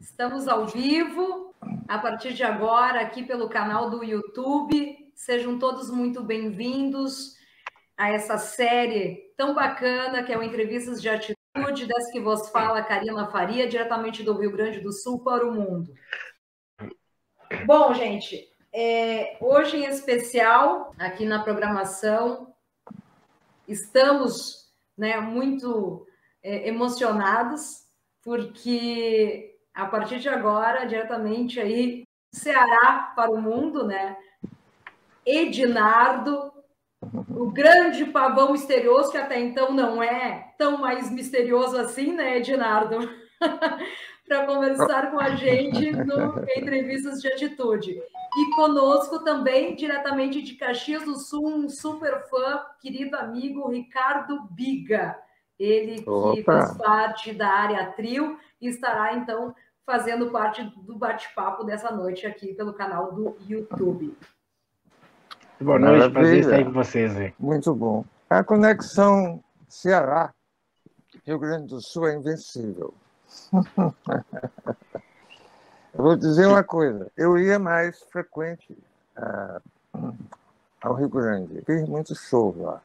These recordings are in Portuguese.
Estamos ao vivo, a partir de agora, aqui pelo canal do YouTube. Sejam todos muito bem-vindos a essa série tão bacana que é o Entrevistas de Atitude, dessa que vos fala Karina Faria, diretamente do Rio Grande do Sul para o mundo. Bom, gente, é, hoje em especial, aqui na programação, estamos né, muito é, emocionados, porque a partir de agora, diretamente aí, Ceará para o mundo, né? Edinardo, o grande pavão misterioso, que até então não é tão mais misterioso assim, né, Edinardo? para conversar com a gente no Entrevistas de Atitude. E conosco também, diretamente de Caxias do Sul, um super fã, querido amigo Ricardo Biga. Ele Opa. que faz parte da área Trio e estará, então, fazendo parte do bate-papo dessa noite aqui pelo canal do YouTube. Boa noite, Maravilha. prazer estar aí com vocês. Aí. Muito bom. A conexão Ceará, Rio Grande do Sul é invencível. Eu vou dizer uma coisa, eu ia mais frequente uh, ao Rio Grande, fiz muito show lá.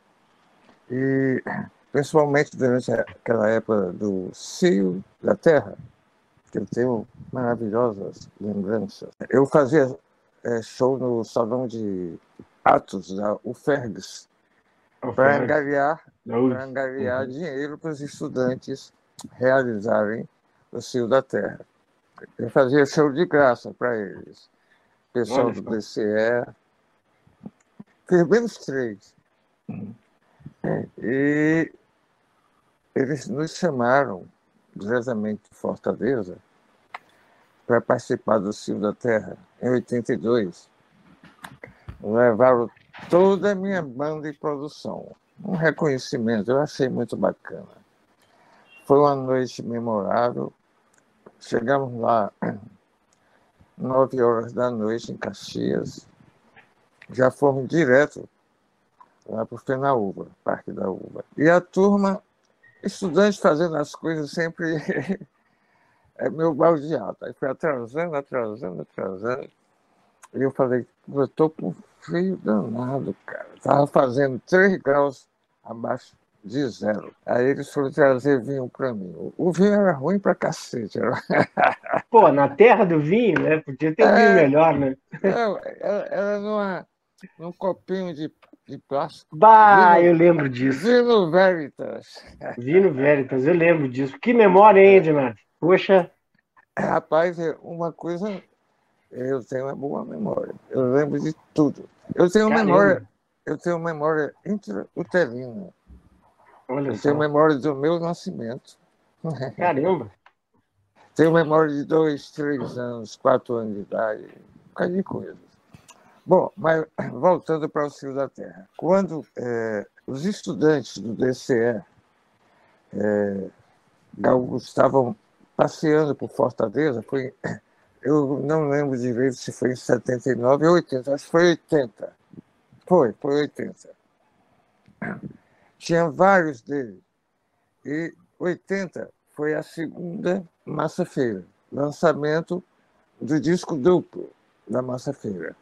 E principalmente durante aquela época do Cio da Terra, que eu tenho maravilhosas lembranças. Eu fazia é, show no salão de atos da UFERGS para angariar, angariar uhum. dinheiro para os estudantes realizarem o Cio da Terra. Eu fazia show de graça para eles. Pessoal Olha, do BCE. Fiz menos três. E eles nos chamaram diretamente de Fortaleza para participar do Cio da Terra em 82. Levaram toda a minha banda de produção. Um reconhecimento, eu achei muito bacana. Foi uma noite memorável. Chegamos lá nove horas da noite em Caxias. Já fomos direto lá para o Fenaúba, Parque da Uva. E a turma, estudante fazendo as coisas sempre é meu baldeado. Aí foi atrasando, atrasando, atrasando. E eu falei, eu estou com frio danado, cara. Estava fazendo 3 graus abaixo de zero. Aí eles foram trazer vinho para mim. O vinho era ruim para cacete. Era... Pô, na terra do vinho, né? Podia ter um é, vinho melhor, né? Não, era, era numa, num copinho de, de plástico. Bah, vino, eu lembro disso. Vino Veritas. Vino Veritas, eu lembro disso. Que memória, hein, Edmar? Poxa. Rapaz, é uma coisa. Eu tenho uma boa memória. Eu lembro de tudo. Eu tenho Caramba. memória. Eu tenho memória intrauterina. Olha eu só. tenho memória do meu nascimento. Caramba! tenho memória de dois, três anos, quatro anos de idade, um bocado de coisas. Bom, mas voltando para o Cio da Terra. Quando é, os estudantes do DCE é, estavam passeando por Fortaleza, foi, eu não lembro de ver se foi em 79 ou 80, acho que foi 80. Foi, foi 80. Tinha vários deles. E 80 foi a segunda Massa Feira, lançamento do disco duplo da Massa Feira.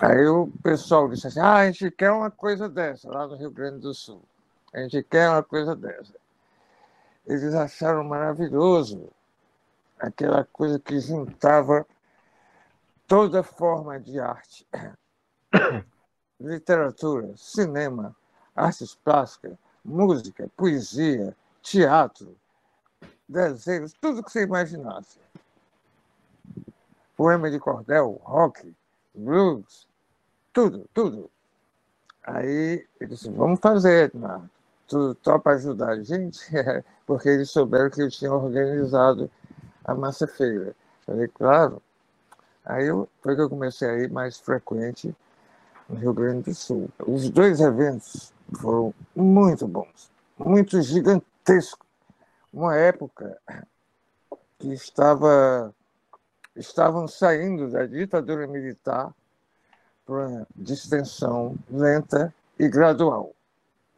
Aí o pessoal disse assim: ah, a gente quer uma coisa dessa lá no Rio Grande do Sul. A gente quer uma coisa dessa. Eles acharam maravilhoso aquela coisa que juntava toda forma de arte, literatura, cinema, artes plásticas, música, poesia, teatro, desenhos, tudo que você imaginasse. Poema de cordel, rock, blues, tudo, tudo. Aí ele disse, vamos fazer, Ednardo. Tu topa ajudar a gente? Porque eles souberam que eu tinha organizado a massa feira. Falei, claro. Aí eu, foi que eu comecei a ir mais frequente no Rio Grande do Sul. Os dois eventos foram muito bons, muito gigantescos. Uma época que estava estavam saindo da ditadura militar para uma distensão lenta e gradual.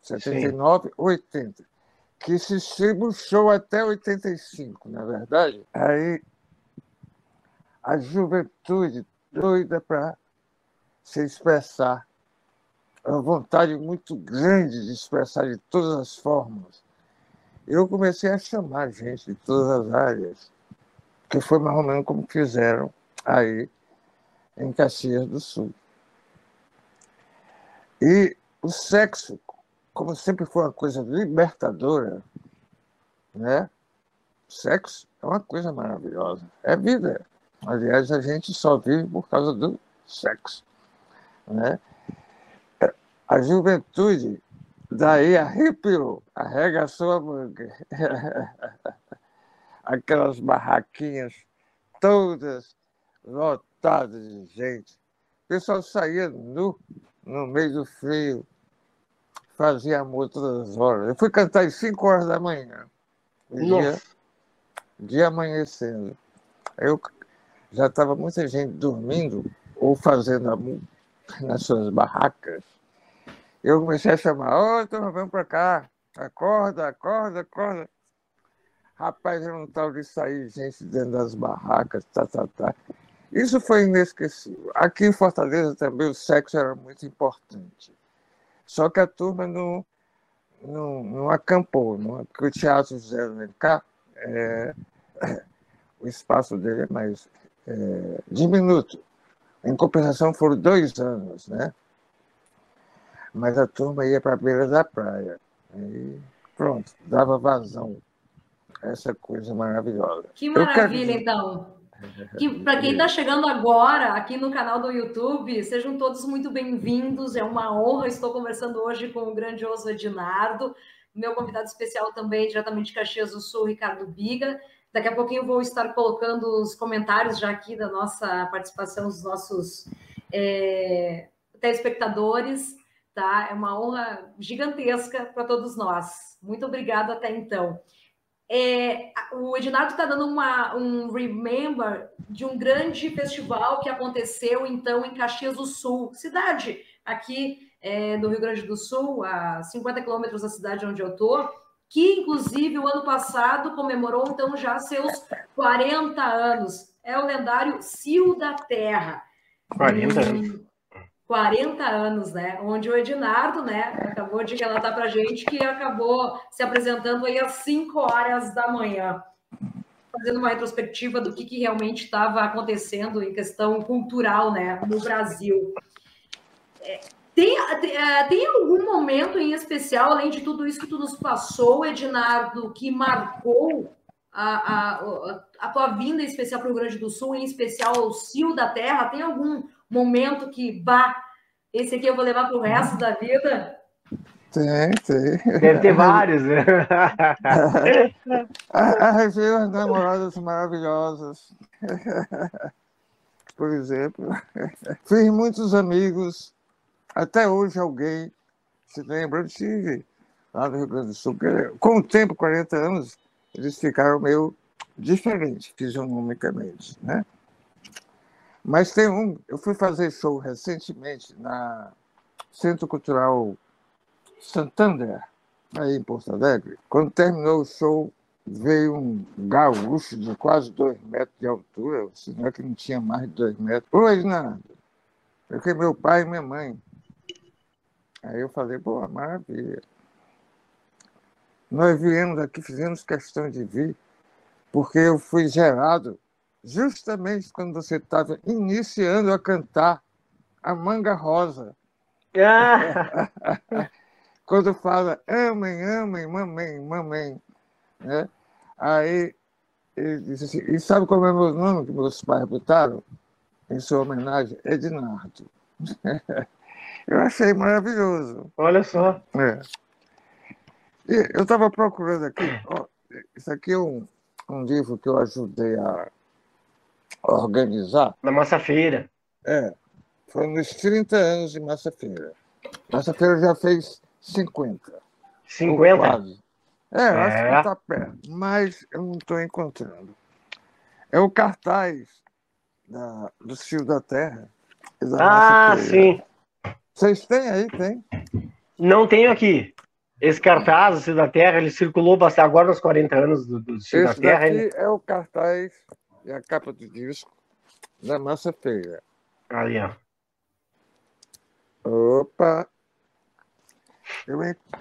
79, Sim. 80. que se estribuchou até 85, na verdade. Aí a juventude doida para se expressar, uma vontade muito grande de expressar de todas as formas. Eu comecei a chamar gente de todas as áreas, que foi mais ou menos como fizeram aí em Caxias do Sul. E o sexo, como sempre foi uma coisa libertadora, né? O sexo é uma coisa maravilhosa. É vida. Aliás, a gente só vive por causa do sexo. Né? A juventude daí arrepiou, arregaçou a manga. Aquelas barraquinhas todas lotadas de gente. O pessoal saía nu no meio do frio, fazia amor todas as horas. Eu fui cantar às 5 horas da manhã, dia, dia amanhecendo. Eu já estava muita gente dormindo ou fazendo amor nas suas barracas. Eu comecei a chamar, ô, oh, turma, vamos para cá, acorda, acorda, acorda. Rapaz, era um tal de sair gente dentro das barracas, tá, tá, tá. Isso foi inesquecível. Aqui em Fortaleza também o sexo era muito importante. Só que a turma não, não, não acampou, não, porque o Teatro José Alencar, é, o espaço dele é mais é, diminuto. Em compensação, foram dois anos, né? Mas a turma ia para a beira da praia. Aí, pronto, dava vazão. Essa coisa maravilhosa. Que maravilha, quero... então. Que, para quem está chegando agora aqui no canal do YouTube, sejam todos muito bem-vindos. É uma honra. Estou conversando hoje com o grandioso Edinardo, meu convidado especial também, diretamente de Caxias do Sul, Ricardo Biga. Daqui a pouquinho vou estar colocando os comentários já aqui da nossa participação, dos nossos é, telespectadores. Tá? É uma honra gigantesca para todos nós. Muito obrigado até então. É, o Edinardo está dando uma, um remember de um grande festival que aconteceu então em Caxias do Sul, cidade aqui é, do Rio Grande do Sul, a 50 quilômetros da cidade onde eu estou, que inclusive o ano passado comemorou então já seus 40 anos. É o lendário Cio da Terra. 40 anos. 40 anos, né? Onde o Ednardo, né, acabou de relatar para a gente que acabou se apresentando aí às 5 horas da manhã, fazendo uma retrospectiva do que, que realmente estava acontecendo em questão cultural, né, no Brasil. É, tem, é, tem algum momento em especial, além de tudo isso que tu nos passou, Ednardo, que marcou a, a, a tua vinda em especial para o Rio Grande do Sul, em especial ao Cio da Terra? Tem algum momento que, bah, esse aqui eu vou levar para o resto da vida? Tem, tem. Deve ter vários, né? Arranjei umas namoradas maravilhosas. Por exemplo. Fiz muitos amigos. Até hoje alguém se lembra, eu tive lá no Rio Grande do Sul. Com o tempo, 40 anos, eles ficaram meio diferentes fisionomicamente, né? Mas tem um, eu fui fazer show recentemente na Centro Cultural Santander, aí em Porto Alegre. Quando terminou o show, veio um gaúcho de quase dois metros de altura, senão que não tinha mais de dois metros. Oi, nada. Porque meu pai e minha mãe. Aí eu falei, pô, maravilha. Nós viemos aqui, fizemos questão de vir, porque eu fui gerado justamente quando você estava iniciando a cantar a Manga Rosa. Ah. quando fala amém, amém, mamém, mamém. Né? Aí ele disse assim, e sabe qual é o meu nome que meus pais botaram em sua homenagem? Ednardo. Eu achei maravilhoso. Olha só. É. Eu estava procurando aqui, ó, isso aqui é um, um livro que eu ajudei a organizar. Na Massa Feira. É, foi nos 30 anos de Massa Feira. Massa Feira já fez 50. 50? Quase. É, é, acho que está perto, mas eu não estou encontrando. É o cartaz da, do Cio da Terra. Da ah, sim. Vocês têm aí? Tem? Não tenho aqui. Esse cartaz, Cio da Terra, ele circulou bastante agora nos 40 anos do, do Cio da Terra. Esse é o cartaz e a capa do disco da Massa Feira. Aí, ó. Opa! Eu,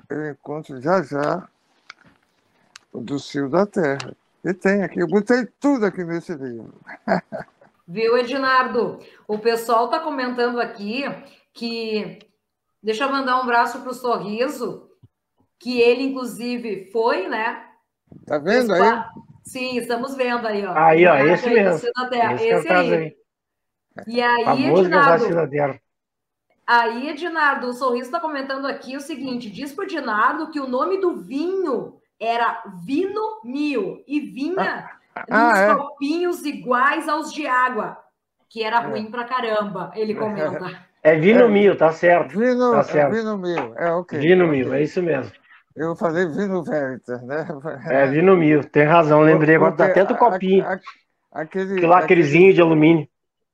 eu encontro já já o do Cio da Terra. E tem aqui, eu botei tudo aqui nesse livro. Viu, Edinardo? O pessoal está comentando aqui que. Deixa eu mandar um abraço para o Sorriso, que ele, inclusive, foi, né? Tá vendo aí? Sim, estamos vendo aí, ó. Aí, ó, esse mesmo. Esse, esse aí. aí. E aí, Edinardo. Aí, Edinardo, o Sorriso está comentando aqui o seguinte: diz para o Edinardo que o nome do vinho era Vino Mil e vinha ah, nos é? copinhos iguais aos de água, que era é. ruim pra caramba, ele comenta. É Vino é, Mil, tá certo. Vino, tá é certo. É Vino Mil, é ok. Vino okay. Mil, é isso mesmo. Eu falei Vino Veritas, né? É, Vino Mil, tem razão, lembrei agora, dá até do copinho. A, a, aquele, aquele lacrezinho de alumínio.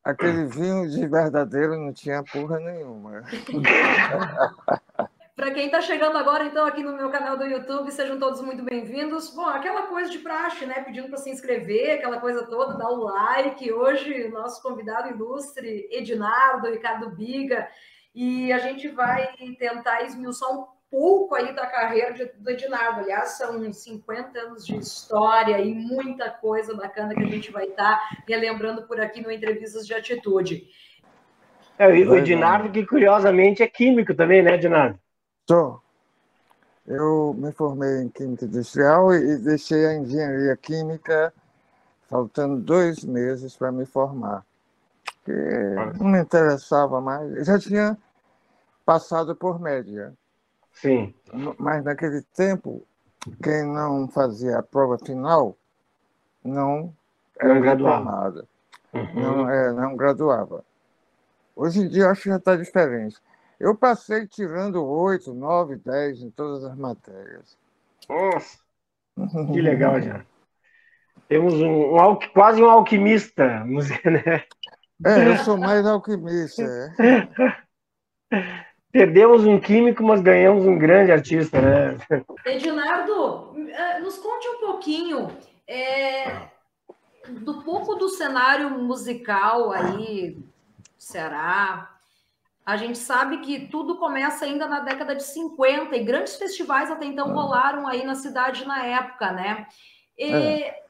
Aquele vinho de verdadeiro não tinha porra nenhuma. Para quem está chegando agora, então, aqui no meu canal do YouTube, sejam todos muito bem-vindos. Bom, aquela coisa de praxe, né? Pedindo para se inscrever, aquela coisa toda, dar o like. Hoje, nosso convidado ilustre, Edinardo, Ricardo Biga, e a gente vai tentar esmiuçar um pouco aí da carreira de, do Edinardo. Aliás, são 50 anos de história e muita coisa bacana que a gente vai estar tá relembrando por aqui no Entrevistas de Atitude. É, o Edinardo, que curiosamente é químico também, né, Edinardo? Sou. Eu me formei em Química Industrial e deixei a Engenharia Química faltando dois meses para me formar. Porque não me interessava mais. Eu já tinha passado por média. Sim. Mas naquele tempo, quem não fazia a prova final não era não graduado. Uhum. Não, é, não graduava. Hoje em dia, acho que já está diferente. Eu passei tirando oito, nove, dez em todas as matérias. Nossa, que legal, já. Temos um, um, quase um alquimista, né? É, eu sou mais alquimista. É. Perdemos um químico, mas ganhamos um grande artista, né? Edinardo, eh, nos conte um pouquinho é, do pouco do cenário musical aí, Ceará, a gente sabe que tudo começa ainda na década de 50 e grandes festivais até então rolaram aí na cidade na época, né? E, é.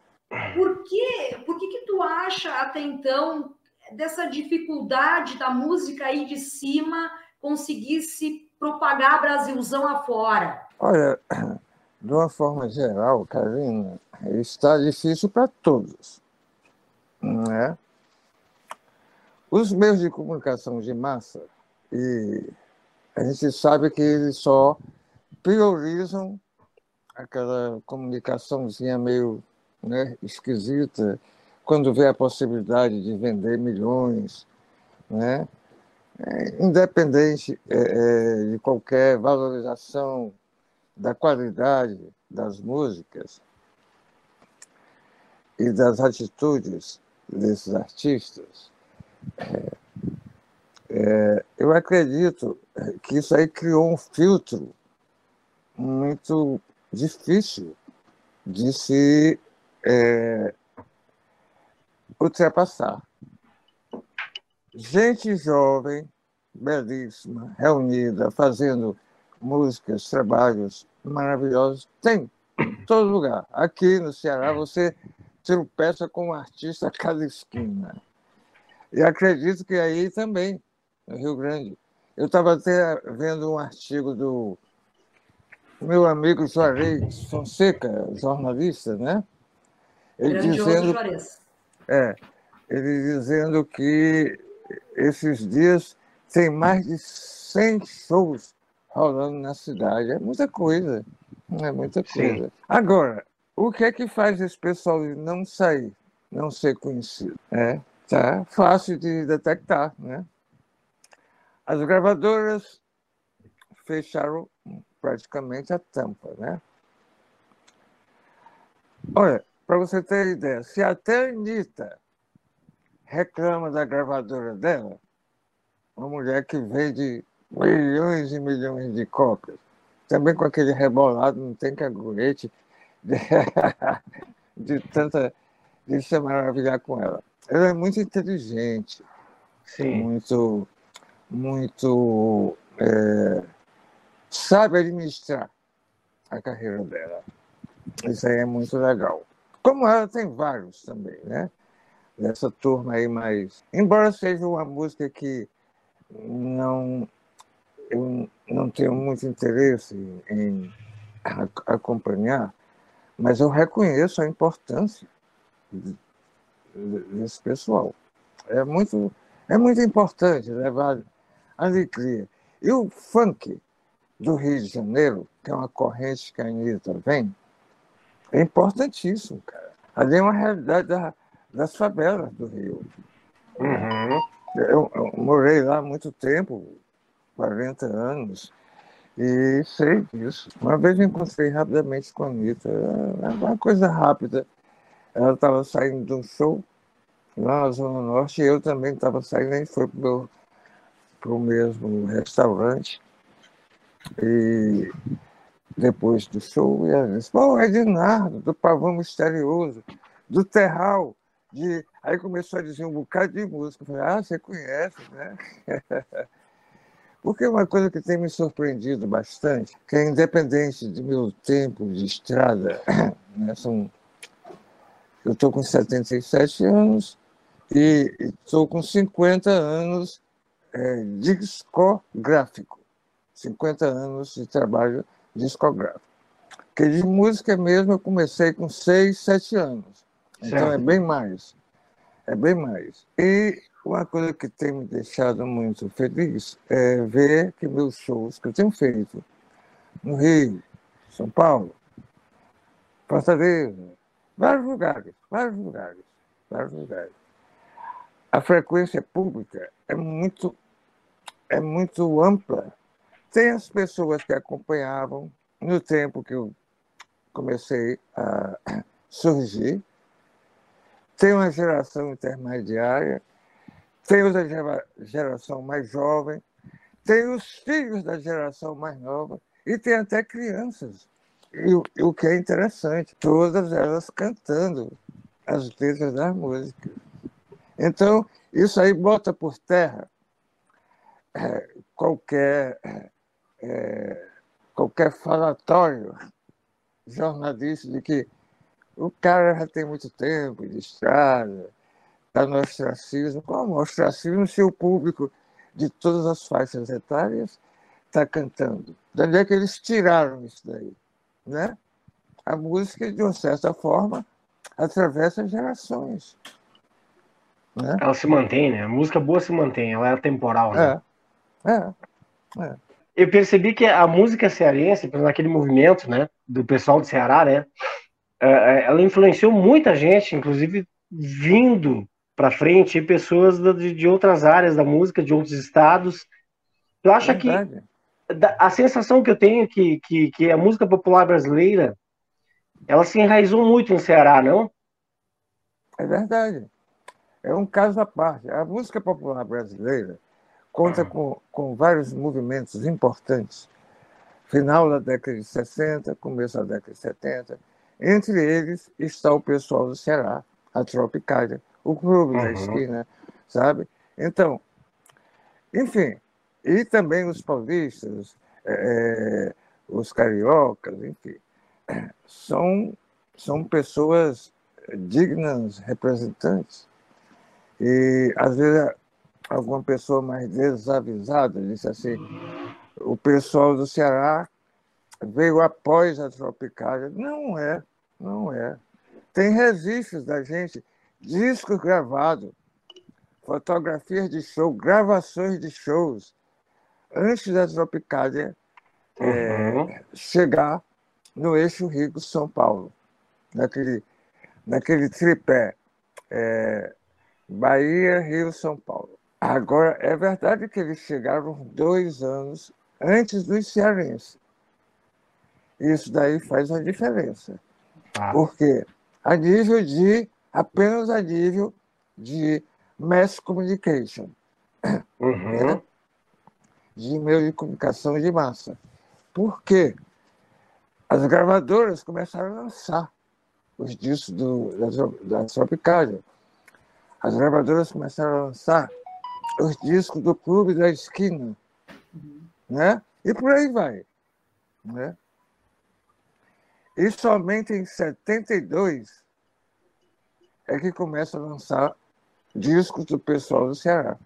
Por que, por que que tu acha até então dessa dificuldade da música aí de cima conseguir se propagar Brasilzão afora? Olha, de uma forma geral, Karina, está difícil para todos, né? Os meios de comunicação de massa e a gente sabe que eles só priorizam aquela comunicaçãozinha meio né, esquisita quando vê a possibilidade de vender milhões, né? É, independente é, é, de qualquer valorização da qualidade das músicas e das atitudes desses artistas, é, é, eu acredito que isso aí criou um filtro muito difícil de se é, ultrapassar. Gente jovem, belíssima, reunida, fazendo músicas, trabalhos maravilhosos, tem em todo lugar. Aqui no Ceará, você tropeça com um artista a cada esquina. E acredito que aí também no Rio Grande. Eu estava até vendo um artigo do meu amigo Juarez Fonseca, jornalista, né? Ele dizendo, é, ele dizendo que esses dias tem mais de 100 shows rolando na cidade. É muita coisa. É muita coisa. Sim. Agora, o que é que faz esse pessoal não sair, não ser conhecido? É, tá fácil de detectar, né? As gravadoras fecharam praticamente a tampa, né? Olha, para você ter ideia, se até a Anitta reclama da gravadora dela, uma mulher que vende milhões e milhões de cópias, também com aquele rebolado, não tem caguete, de, de tanta. de se maravilhar com ela. Ela é muito inteligente, Sim. muito, muito é, sabe administrar a carreira dela. Isso aí é muito legal. Como ela tem vários também, né? Dessa turma aí mais. Embora seja uma música que não eu não tenho muito interesse em acompanhar, mas eu reconheço a importância desse pessoal. É muito, é muito importante levar alegria. E o funk do Rio de Janeiro, que é uma corrente que a Anitta vem, é importantíssimo, cara. Ali é uma realidade da, das favelas do Rio. Uhum. Eu, eu, morei lá há muito tempo, 40 anos, e sei disso. Uma vez eu encontrei rapidamente com a Anitta, uma coisa rápida. Ela estava saindo de um show lá na Zona Norte, e eu também estava saindo, e foi para o mesmo restaurante. E depois do show, e ela disse, pô, Ednardo, do Pavão Misterioso, do Terral, de... aí começou a dizer um bocado de música. Eu falei, ah, você conhece, né? Porque uma coisa que tem me surpreendido bastante, que é independente do meu tempo de estrada, né, são, eu estou com 77 anos e estou com 50 anos é, discográfico, 50 anos de trabalho discográfico. Porque de música mesmo eu comecei com 6, 7 anos. Então é é bem mais. É bem mais. E uma coisa que tem me deixado muito feliz é ver que meus shows que eu tenho feito no Rio, São Paulo, Fortaleza, vários lugares, vários lugares, vários lugares. A frequência pública é muito, é muito ampla. Tem as pessoas que acompanhavam no tempo que eu comecei a surgir, tem uma geração intermediária tem da geração mais jovem, tem os filhos da geração mais nova e tem até crianças. E, o que é interessante, todas elas cantando as letras das músicas. Então, isso aí bota por terra é, qualquer, é, qualquer falatório jornalista de que o cara já tem muito tempo de estrada, está no ostracismo. Como ostracismo se o público de todas as faixas etárias está cantando? De onde é que eles tiraram isso daí? Né? A música, de uma certa forma, atravessa gerações. Né? Ela se mantém, né? A música boa se mantém, ela é temporal, né? É, é, é. Eu percebi que a música cearense, naquele movimento, né, do pessoal do Ceará, né, é, é, ela influenciou muita gente, inclusive vindo para frente pessoas de, de, outras áreas da música, de outros estados. Eu acho que a sensação que eu tenho é que, que, que a música popular brasileira ela se enraizou muito no Ceará, não? É verdade. É um caso à parte. A música popular brasileira conta com, com vários movimentos importantes. Final da década de 60, começo da década de 70. Entre eles está o pessoal do Ceará, a Tropicália, o clube uhum. da esquina, sabe? Então, enfim, e também os paulistas, é, os cariocas, enfim, são, são pessoas dignas representantes. E, às vezes, alguma pessoa mais desavisada disse assim: o pessoal do Ceará veio após a Tropicália. Não é, não é. Tem registros da gente discos gravados, fotografias de show, gravações de shows, antes da Tropicália uhum. é, chegar no eixo Rio-São Paulo, naquele, naquele tripé é, Bahia, Rio, São Paulo. Agora, é verdade que eles chegaram dois anos antes dos cearenses. Isso daí faz uma diferença. Ah. Porque a nível de apenas a nível de mass communication, uhum. né? de meio de comunicação de massa. Porque as gravadoras começaram a lançar os discos do, da, da Tropicália. As gravadoras começaram a lançar os discos do Clube da Esquina, né? E por aí vai, né? E somente em 72 é que começa a lançar discos do pessoal do Ceará.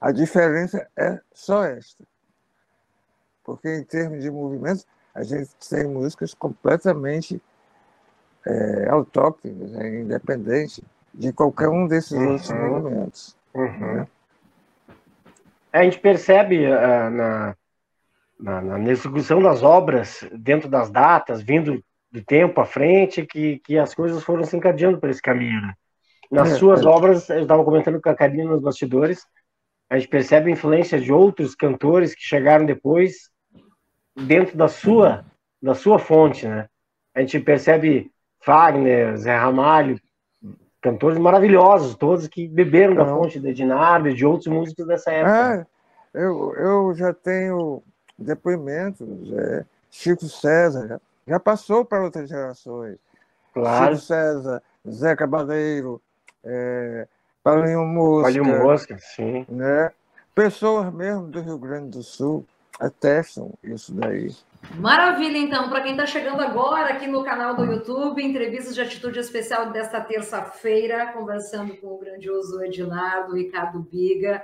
A diferença é só esta. Porque, em termos de movimentos, a gente tem músicas completamente é, autóctones, né, independentes de qualquer um desses uhum. outros movimentos. Uhum. Né? A gente percebe uh, na, na, na, execução das obras, dentro das datas, vindo do tempo à frente, que, que as coisas foram se encadeando por esse caminho. Né? Nas é, suas é. obras, eu estava comentando com a Karina nos bastidores, a gente percebe a influência de outros cantores que chegaram depois dentro da sua da sua fonte, né? A gente percebe Wagner, Zé Ramalho, cantores maravilhosos, todos que beberam da fonte de Ednardo e de outros músicos dessa época. É, eu, eu já tenho depoimentos, é, Chico César já, já, passou para outras gerações. Claro. Chico César, Zé Cabaleiro, é, Paulinho Mosca. Paulinho Mosca, sim. Né? Pessoas mesmo do Rio Grande do Sul atestam isso daí. Maravilha, então, para quem está chegando agora aqui no canal do YouTube, entrevistas de atitude especial desta terça-feira, conversando com o grandioso Edinardo, Ricardo Biga,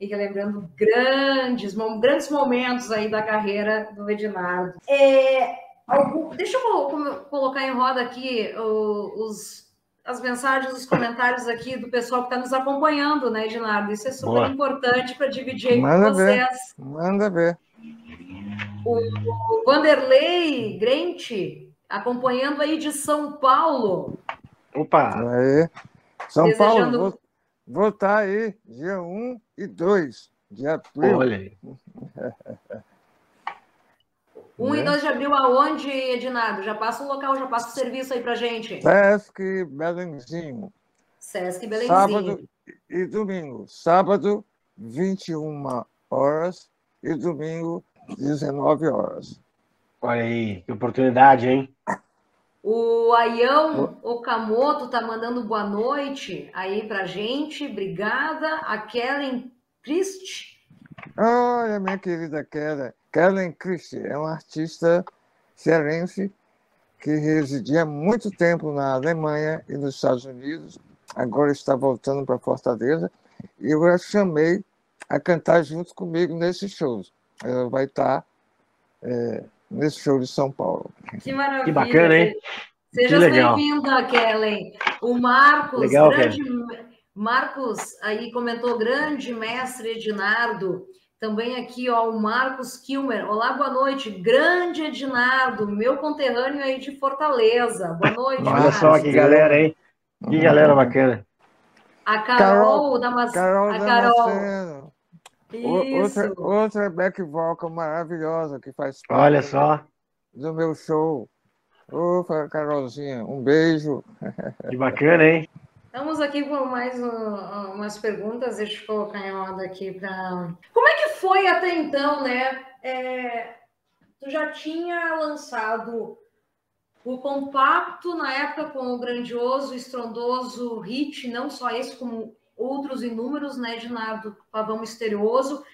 e relembrando grandes, grandes momentos aí da carreira do Edinardo. É, algum, deixa eu colocar em roda aqui os as mensagens, os comentários aqui do pessoal que está nos acompanhando, né, Edinardo? Isso é super Boa. importante para dividir aí Manda com vocês. Ver. Manda ver. O, o Vanderlei Grente, acompanhando aí de São Paulo. Opa! Aí. São Desejando... Paulo, vou, estar tá aí dia 1 e 2 de abril. Olha aí. 1 né? e 2 de abril aonde, Edinardo? Já passa o local, já passa o serviço aí pra gente. Sesc Belenzinho. Sesc Belenzinho. Sábado e domingo. Sábado, 21 horas e domingo, 19 horas. Olha aí, que oportunidade, hein? O Aião Okamoto tá mandando boa noite aí pra gente. Obrigada. A Kellen Christ. Olha, minha querida Kellen. Kellen Christie é uma artista cearense que residia muito tempo na Alemanha e nos Estados Unidos. Agora está voltando para Fortaleza. E eu a chamei a cantar junto comigo nesses shows. Ela vai estar é, nesse show de São Paulo. Que maravilha. Que bacana, hein? Seja bem-vinda, Kellen. O Marcos, legal, grande... Marcos aí comentou, grande mestre Edinardo. Também aqui, ó, o Marcos Kilmer. Olá, boa noite. Grande Edinardo, meu conterrâneo aí de Fortaleza. Boa noite, Olha Marcos. só que galera, hein? Que uhum. galera bacana. A Carol, Carol da Mas... Carol a Carol. Isso. Outra, outra back vocal maravilhosa que faz parte Olha só. do meu show. Opa, Carolzinha, um beijo. Que bacana, hein? Estamos aqui com mais uh, umas perguntas, deixa eu colocar em roda aqui para. Como é que foi até então, né? É... Tu já tinha lançado o compacto na época com o grandioso, estrondoso hit, não só esse, como outros inúmeros, né, Dinardo Pavão Misterioso.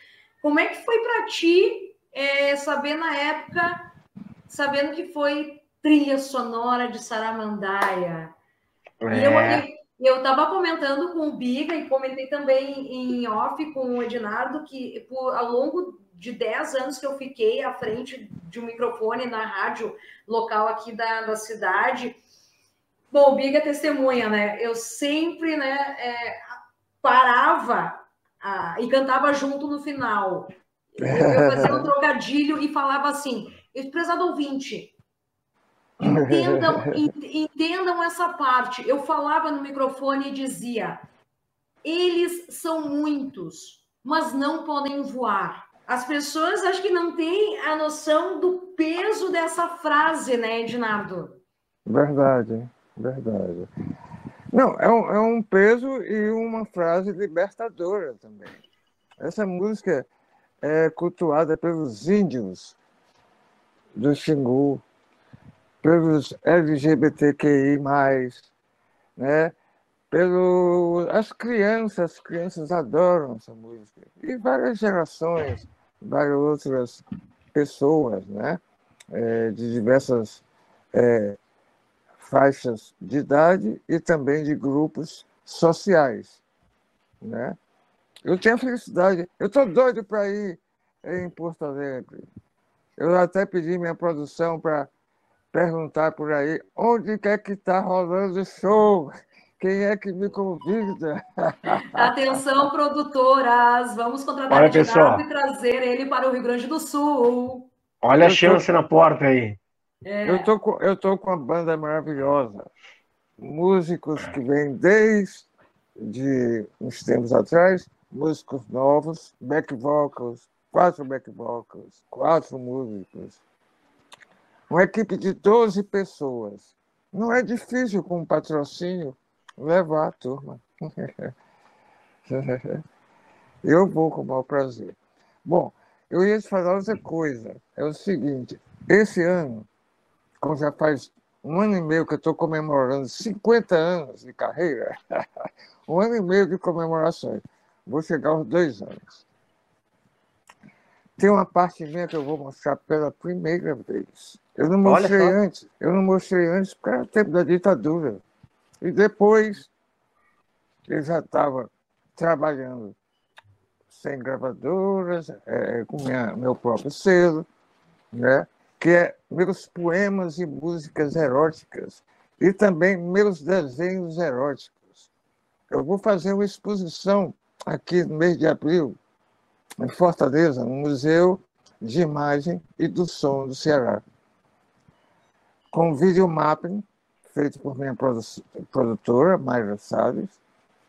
Como é que foi para ti é, saber na época, sabendo que foi trilha sonora de Saramandaia? É. E eu, eu estava comentando com o Biga e comentei também em off com o Ednardo que por, ao longo de 10 anos que eu fiquei à frente de um microfone na rádio local aqui da, da cidade, bom, o Biga é testemunha, né? Eu sempre né, é, parava ah, e cantava junto no final. Eu, fazia um trocadilho e falava assim, prezado ouvinte, Entendam, entendam essa parte. Eu falava no microfone e dizia: eles são muitos, mas não podem voar. As pessoas acho que não têm a noção do peso dessa frase, né, Ednardo? Verdade, verdade. Não, é um, é um peso e uma frase libertadora também. Essa música é cultuada pelos índios do Xingu, pelos LGBTQI+, né? Pelo, as crianças, as crianças adoram essa música. E várias gerações, várias outras pessoas, né? É, de diversas é, faixas de idade e também de grupos sociais. Né? Eu tenho felicidade, eu estou doido para ir em Porto Alegre. Eu até pedi minha produção para perguntar por aí onde é que está rolando o show. Quem é que me convida? Atenção, produtoras! Vamos contratar Olha, pessoal. e trazer ele para o Rio Grande do Sul. Olha eu a chance tô... na porta aí. É. Eu tô com, eu tô com uma banda maravilhosa. Músicos que vêm desde de uns tempos atrás, músicos novos, back vocals, quatro back vocals, quatro músicos. Uma equipe de 12 pessoas. Não é difícil com um patrocínio levar a turma. Eu vou com o maior prazer. Bom, eu ia te falar outra coisa. É o seguinte, esse ano como já faz um ano e meio que eu estou comemorando 50 anos de carreira, um ano e meio de comemorações, vou chegar aos dois anos. Tem uma parte minha que eu vou mostrar pela primeira vez. Eu não mostrei antes, eu não mostrei antes porque era tempo da ditadura. E depois eu já estava trabalhando sem gravadoras, é, com minha, meu próprio selo, né? Que é meus poemas e músicas eróticas e também meus desenhos eróticos. Eu vou fazer uma exposição aqui no mês de abril, em Fortaleza, no Museu de Imagem e do Som do Ceará, com videomapping feito por minha produtora, Mayra Salles,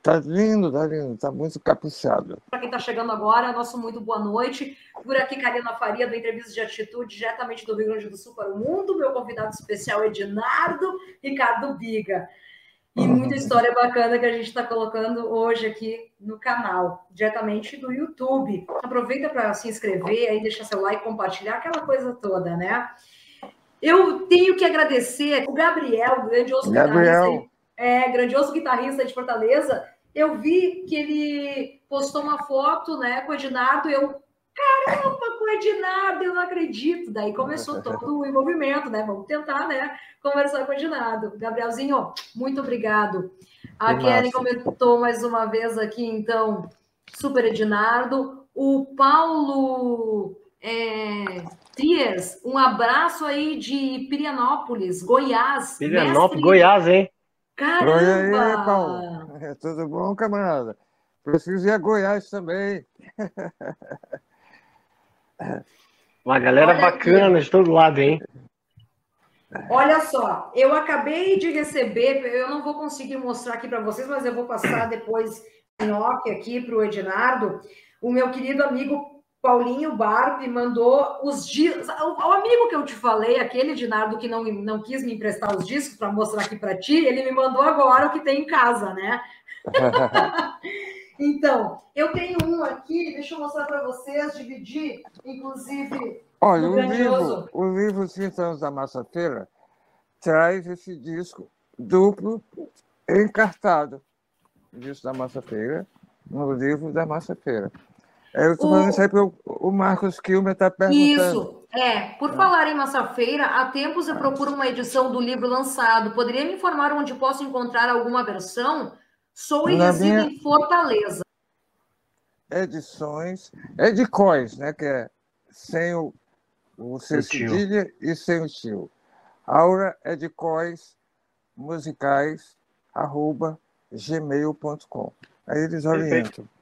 Tá lindo, tá lindo, tá muito caprichado. Para quem está chegando agora, nosso muito boa noite. Por aqui, Karina Faria, do Entrevistas de Atitude, diretamente do Rio Grande do Sul para o mundo. Meu convidado especial é Ednardo Ricardo Biga. E muita história bacana que a gente está colocando hoje aqui no canal, diretamente do YouTube. Aproveita para se inscrever, aí deixar seu like, compartilhar, aquela coisa toda, né? Eu tenho que agradecer o Gabriel, grandioso Gabriel. guitarrista, é, grandioso guitarrista de Fortaleza, eu vi que ele postou uma foto né, com o Ednardo, eu, caramba, com o Ednardo, eu não acredito. Daí começou todo o envolvimento, né? Vamos tentar, né? Conversar com o Ednardo. Gabrielzinho, muito obrigado. A Kelly comentou mais uma vez aqui, então, super Ednardo. O Paulo é, Trias, um abraço aí de Pirianópolis, Goiás. Pirianópolis, mestre... Goiás, hein? Caramba! Oi aí, Paulo. É, tudo bom, camarada? Preciso ir a Goiás também. Uma galera Olha bacana aqui. de todo lado, hein? Olha só, eu acabei de receber, eu não vou conseguir mostrar aqui para vocês, mas eu vou passar depois em off aqui para o Ednardo. O meu querido amigo Paulinho Barbi mandou os discos. O, amigo que eu te falei, aquele Dinardo que não, não quis me emprestar os discos para mostrar aqui para ti, ele me mandou agora o que tem em casa, né? então, eu tenho um aqui, deixa eu mostrar para vocês, dividir, inclusive. Olha, o livro, o livro 30 anos da Massa Feira traz esse disco duplo encartado. O disco da Massa Feira, no livro da Massa Feira. Eu estou falando isso aí porque o Marcos Kilmer está perguntando. Isso, é. Por falar em Massafeira, há tempos eu procuro uma edição do livro lançado. Poderia me informar onde posso encontrar alguma versão? Sou e resido minha... em Fortaleza. Edições. É de Cois, né? Que é sem o, o cedilha e sem o tio. Aura é de Cois musicais arroba gmail.com. Aí eles orientam. Perfeito.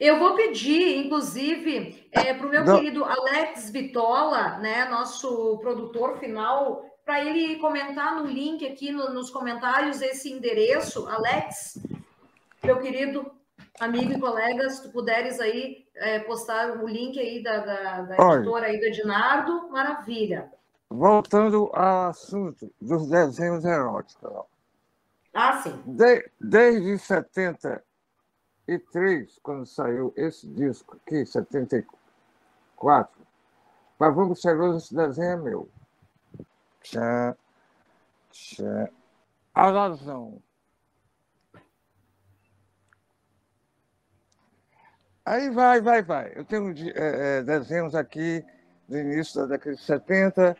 Eu vou pedir, inclusive, é, para o meu Não. querido Alex Vitola, né, nosso produtor final, para ele comentar no link aqui no, nos comentários esse endereço. Alex, meu querido amigo e colega, se tu puderes aí é, postar o link aí da, da, da editora aí do Ednardo, maravilha. Voltando ao assunto dos desenhos eróticos. Ah, sim. De, desde 70 73, quando saiu esse disco aqui, 70, quatro. Pavão Misterioso, esse desenho é meu. Tchã, tchã. Alazão. Aí vai, vai, vai. Eu tenho é, desenhos aqui do início da década de 70,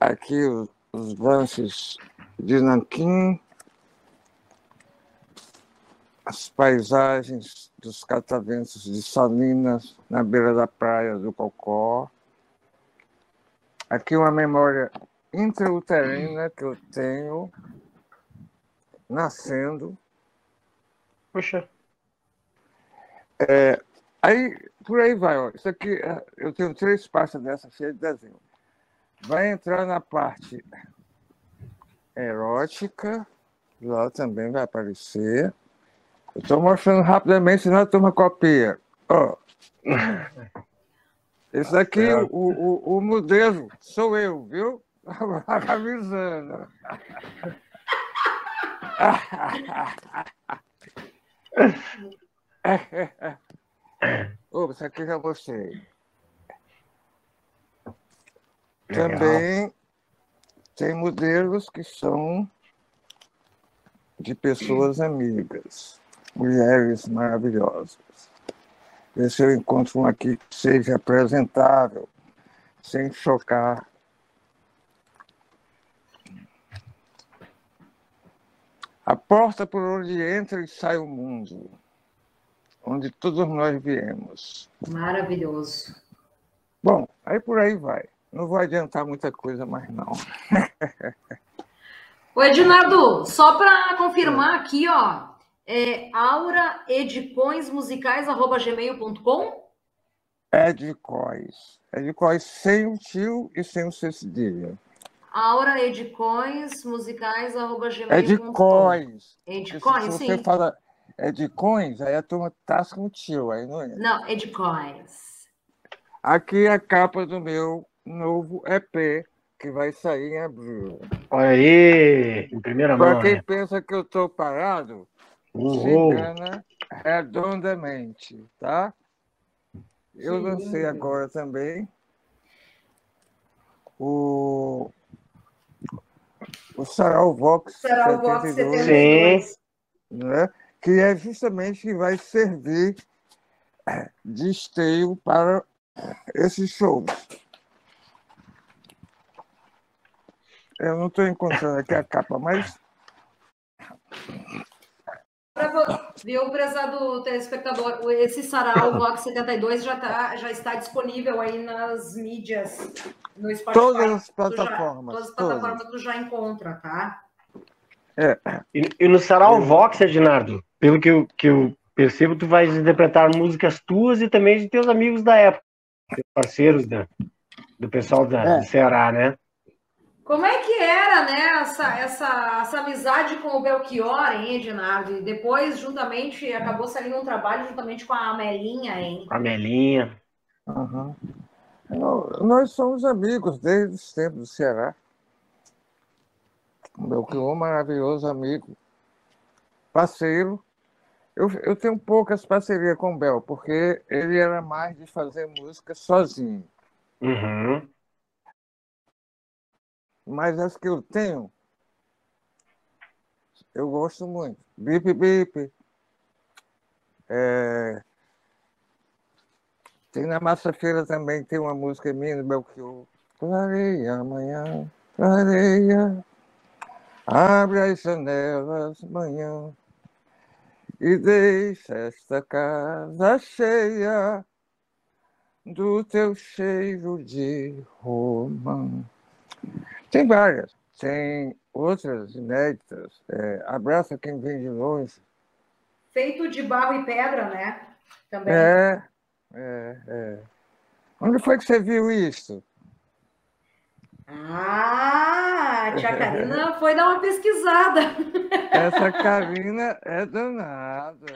aqui os, os lances de Nanquim, as paisagens dos cataventos de Salinas, na beira da praia do Cocó. Aqui uma memória intrauterina que eu tenho, nascendo. Puxa. É, aí, por aí vai. Ó. Isso aqui, é, eu tenho três pastas dessa cheia de desenho. Vai entrar na parte erótica, lá também vai aparecer. Eu estou mostrando rapidamente, senão a turma copia. Ó. Esse aqui, o, o, o modelo sou eu, viu? Avisando. Opa, isso aqui já mostrei. Também tem modelos que são de pessoas amigas, mulheres maravilhosas. Ver se eu encontro um aqui que seja apresentável, sem chocar. A porta por onde entra e sai o mundo onde todos nós viemos. Maravilhoso. Bom, aí por aí vai. Não vou adiantar muita coisa mais, não. O Edinardo, só para confirmar aqui, ó, é auraedicõesmusicais.gmail.com? Edicóis. Edicóis sem o tio e sem o C cedilha. auraedicõesmusicais.gmail.com Edicóis. Edicóis, sim. Você fala é de coins, aí a turma tasca um tio, aí não é? Não, é de coins. Aqui é a capa do meu novo EP, que vai sair em abril. Olha aí, em primeira mão. Para quem né? pensa que eu estou parado, uhum. redondamente, tá? Eu Sim. lancei agora também o, o Sarau Vox Sarau 72, Vox 72. Sim. Né? que é justamente que vai servir de esteio para esses shows. Eu não estou encontrando aqui a capa, mas. Viu, prezado telespectador? Esse sarau Rock 72 já, tá, já está disponível aí nas mídias, no Spotify. Todas as plataformas. Já, todas as plataformas todas. tu já encontra, tá? É. E, e no sarau Vox, Ednardo, pelo que eu, que eu percebo, tu vais interpretar músicas tuas e também de teus amigos da época, parceiros da, do pessoal da, é. do Ceará, né? Como é que era, né, essa, essa, essa amizade com o Belchior, hein, Ednardo? E depois, juntamente, acabou saindo um trabalho juntamente com a Amelinha, hein? A Amelinha. Uhum. Nós somos amigos desde os tempos do Ceará. O Belchior, maravilhoso amigo, parceiro, eu, eu tenho poucas parcerias com o Bel, porque ele era mais de fazer música sozinho. Uhum. Mas as que eu tenho, eu gosto muito. Bip Bip. É... Tem na Massa-feira também, tem uma música minha do Belchior. Clareia amanhã, clareia. Abre as janelas amanhã e deixa esta casa cheia do teu cheiro de romã. Tem várias, tem outras inéditas. É, Abraça quem vem de longe. Feito de barro e pedra, né? Também. É, é, é. Onde foi que você viu isso? Ah, a tia Karina foi dar uma pesquisada. Essa Karina é danada.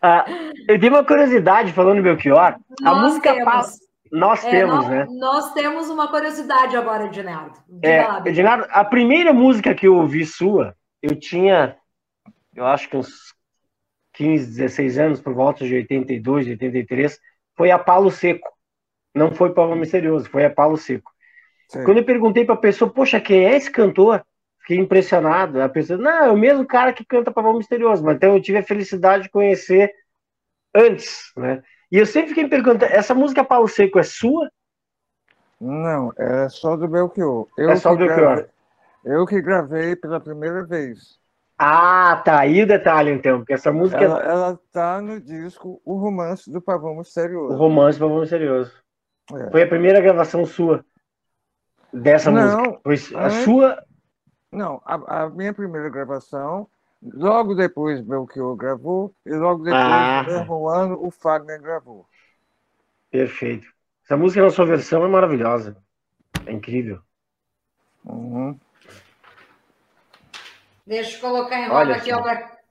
Ah, eu tenho uma curiosidade falando do Belchior. Nós a música temos. Nós é, temos, nós, né? Nós temos uma curiosidade agora, Edinardo. É, Edinardo, a primeira música que eu ouvi sua, eu tinha, eu acho que uns 15, 16 anos, por volta de 82, 83, foi a Palo Seco. Não foi Pavão Misterioso, foi a Palo Seco. Sim. Quando eu perguntei para a pessoa, poxa, quem é esse cantor? Fiquei impressionado. A pessoa, não, é o mesmo cara que canta Pavão Misterioso, mas então eu tive a felicidade de conhecer antes, né? E eu sempre fiquei me perguntando, essa música Palo Seco é sua? Não, é só do Belchior. Eu é só do Belchior. Eu que gravei pela primeira vez. Ah, tá aí o detalhe, então, porque essa música. Ela, ela tá no disco O Romance do Pavão Misterioso. O Romance do Pavão Misterioso. É. Foi a primeira gravação sua dessa não, música. Foi a antes... sua. Não, a, a, minha primeira gravação, logo depois Belchior gravou, e logo depois, ah. no mesmo ano, o Fagner gravou. Perfeito. Essa música na sua versão é maravilhosa. É incrível. Uhum. Deixa eu colocar em roda aqui,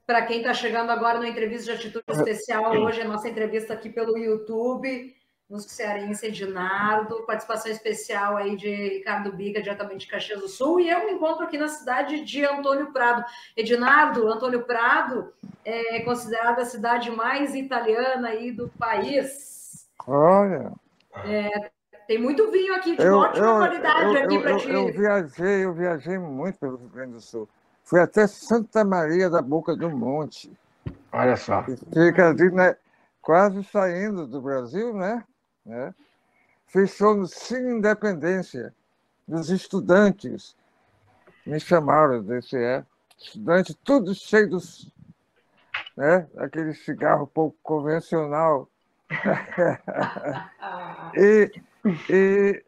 para quem está chegando agora no entrevista de atitude especial, hoje a nossa entrevista aqui pelo YouTube, músico cearense Edinardo, participação especial aí de Ricardo Biga, diretamente de Caxias do Sul, e eu me encontro aqui na cidade de Antônio Prado. Edinardo, Antônio Prado é considerada a cidade mais italiana aí do país. Olha! É, tem muito vinho aqui de eu, ótima eu, qualidade eu, aqui para ti. Eu viajei, eu viajei muito pelo Rio Grande do Sul. Fui até Santa Maria da Boca do Monte. Olha só. Fica ali, né, quase saindo do Brasil, né? Né? Fechou no Cine Independência dos estudantes. Me chamaram desse é. Estudante, tudo cheio dos. Né? Aquele cigarro pouco convencional. e e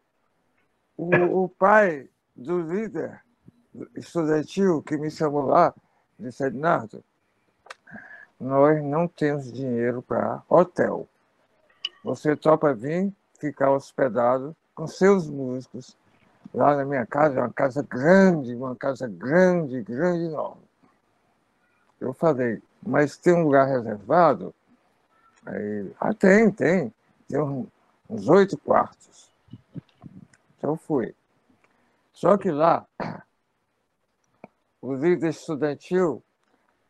o, o pai do líder estudantil que me chamou lá, disse, Ednardo, nós não temos dinheiro para hotel. Você topa vir ficar hospedado com seus músicos lá na minha casa, uma casa grande, uma casa grande, grande, enorme. Eu falei, mas tem um lugar reservado? Aí, ah, tem, tem. Tem um, uns oito quartos. Então fui. Só que lá, o líder estudantil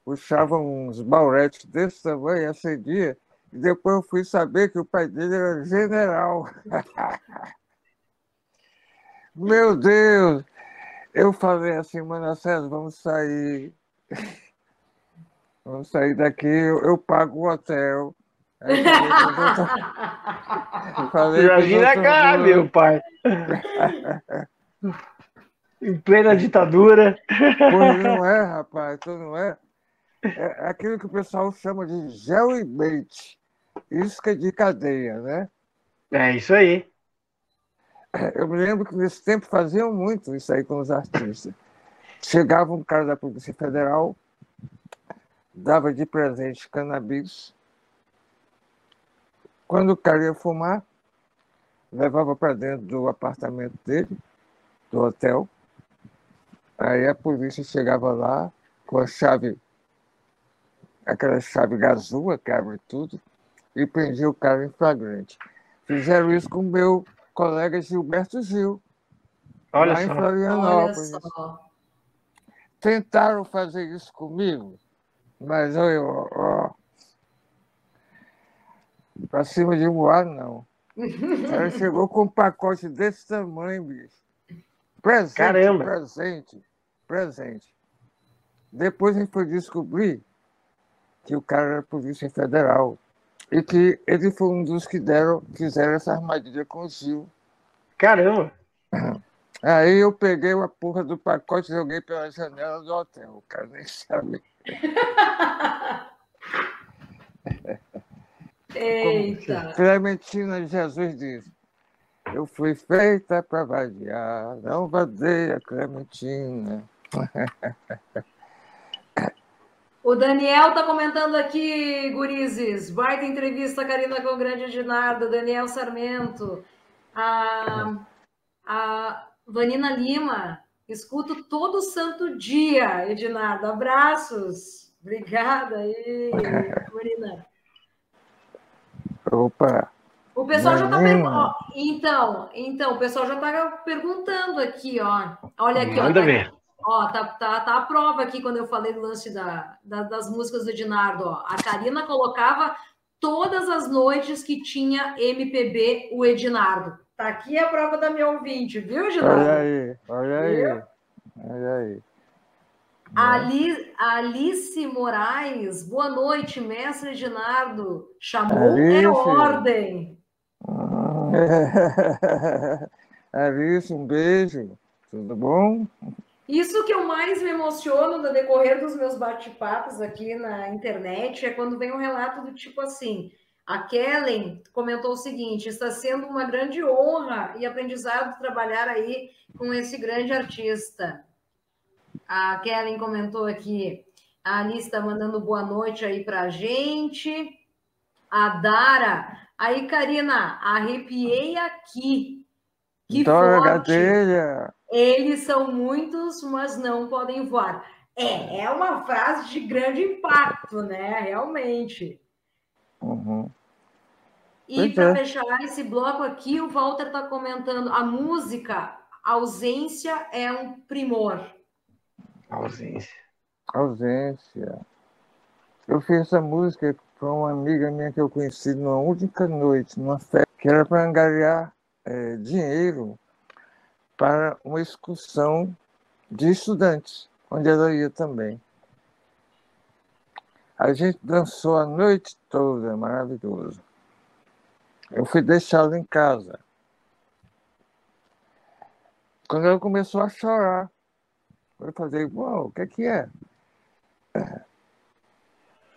puxava uns bauretes desse tamanho, acendia, e depois eu fui saber que o pai dele era general. Meu Deus! Eu falei assim, Manassés, vamos sair. Vamos sair daqui, eu, eu pago o hotel, Imagina cá, meu pai. em plena ditadura. Pois não é, rapaz, então não é. É aquilo que o pessoal chama de gel e bait. Isca de cadeia, né? É isso aí. Eu me lembro que nesse tempo faziam muito isso aí com os artistas. Chegava um cara da Polícia Federal, dava de presente cannabis, quando o cara ia fumar, levava para dentro do apartamento dele, do hotel. Aí a polícia chegava lá com a chave, aquela chave gasua que abre tudo, e prendia o cara em flagrante. Fizeram isso com o meu colega Gilberto Gil, Olha lá só. em Florianópolis. Olha só. Tentaram fazer isso comigo, mas eu, ó, para cima de voar, não. Ela chegou com um pacote desse tamanho, bicho. Presente, Caramba. presente, presente. Depois a gente foi descobrir que o cara era Polícia Federal e que ele foi um dos que deram, fizeram essa armadilha com o Gil. Caramba! Aí eu peguei a porra do pacote e joguei pela janela do hotel. O cara nem sabe. Eita! Clementina Jesus diz: Eu fui feita para vadiar, não vadeia, Clementina. O Daniel está comentando aqui, Gurizes. Baita entrevista, Karina com o grande Ednardo, Daniel Sarmento. A, a Vanina Lima, escuto todo santo dia, Ednardo. Abraços. Obrigada aí, Vanina. Opa! O pessoal já está perguntando. Então, então, o pessoal já está perguntando aqui, ó. Olha aqui, Manda ó, ver. Ó, tá, tá, tá a prova aqui quando eu falei do lance da, da, das músicas do Ednardo. Ó. A Karina colocava todas as noites que tinha MPB o Ednardo. Tá aqui a prova da minha ouvinte, viu, Ednardo? Olha aí, olha aí. Olha aí. Ali, Alice Moraes, boa noite, mestre Ednardo. Chamou Alice. é ordem. Alice, um beijo. Tudo bom? Isso que eu mais me emociono no decorrer dos meus bate-papos aqui na internet é quando vem um relato do tipo assim: a Kellen comentou o seguinte: está sendo uma grande honra e aprendizado trabalhar aí com esse grande artista. A Kellen comentou aqui, a Alice está mandando boa noite aí para a gente. A Dara, aí, Karina, arrepiei aqui. Que Dora forte. Gadelha. Eles são muitos, mas não podem voar. É, é uma frase de grande impacto, né? Realmente. Uhum. E para é. fechar esse bloco aqui, o Walter está comentando a música, ausência é um primor. Ausência. Ausência. Eu fiz essa música para uma amiga minha que eu conheci numa única noite, numa festa, que era para angariar é, dinheiro para uma excursão de estudantes, onde ela ia também. A gente dançou a noite toda, maravilhoso. Eu fui deixá-la em casa. Quando ela começou a chorar, eu falei, uau, o que é que é?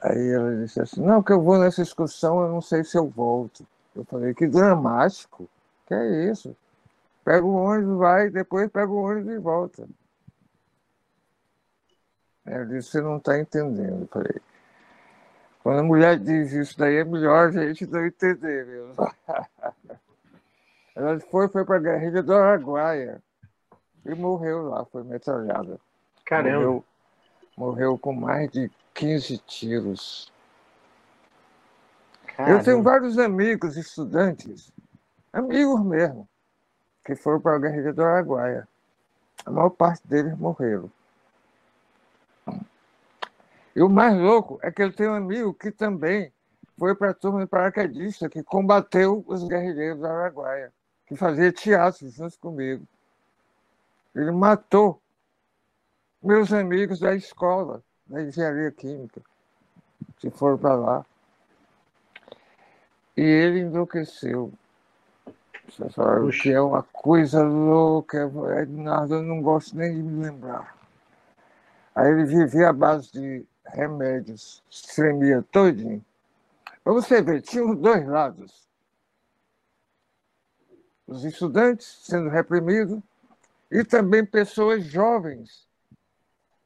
Aí ela disse assim, não, que eu vou nessa excursão, eu não sei se eu volto. Eu falei, que dramático, que é isso? Pega o ônibus, vai, depois pega o ônibus e volta. Ela disse, você não está entendendo. Eu falei, quando a mulher diz isso daí, é melhor a gente não entender mesmo. Ela foi, foi para a guerrilha do Araguaia e morreu lá, foi metralhada. Caramba! Morreu, morreu com mais de 15 tiros. Caramba. Eu tenho vários amigos, estudantes, amigos mesmo, que foram para a guerrilha do Araguaia. A maior parte deles morreram. E o mais louco é que eu tenho um amigo que também foi para a turma de paraquedista, que combateu os guerrilheiros do Araguaia, que fazia teatro junto comigo. Ele matou meus amigos da escola, da engenharia química, que foram para lá. E ele enlouqueceu. O que é uma coisa louca, Ednardo, eu não gosto nem de me lembrar. Aí ele vivia à base de remédios, tremia todinho. Para você ver, tinha os dois lados. Os estudantes sendo reprimidos e também pessoas jovens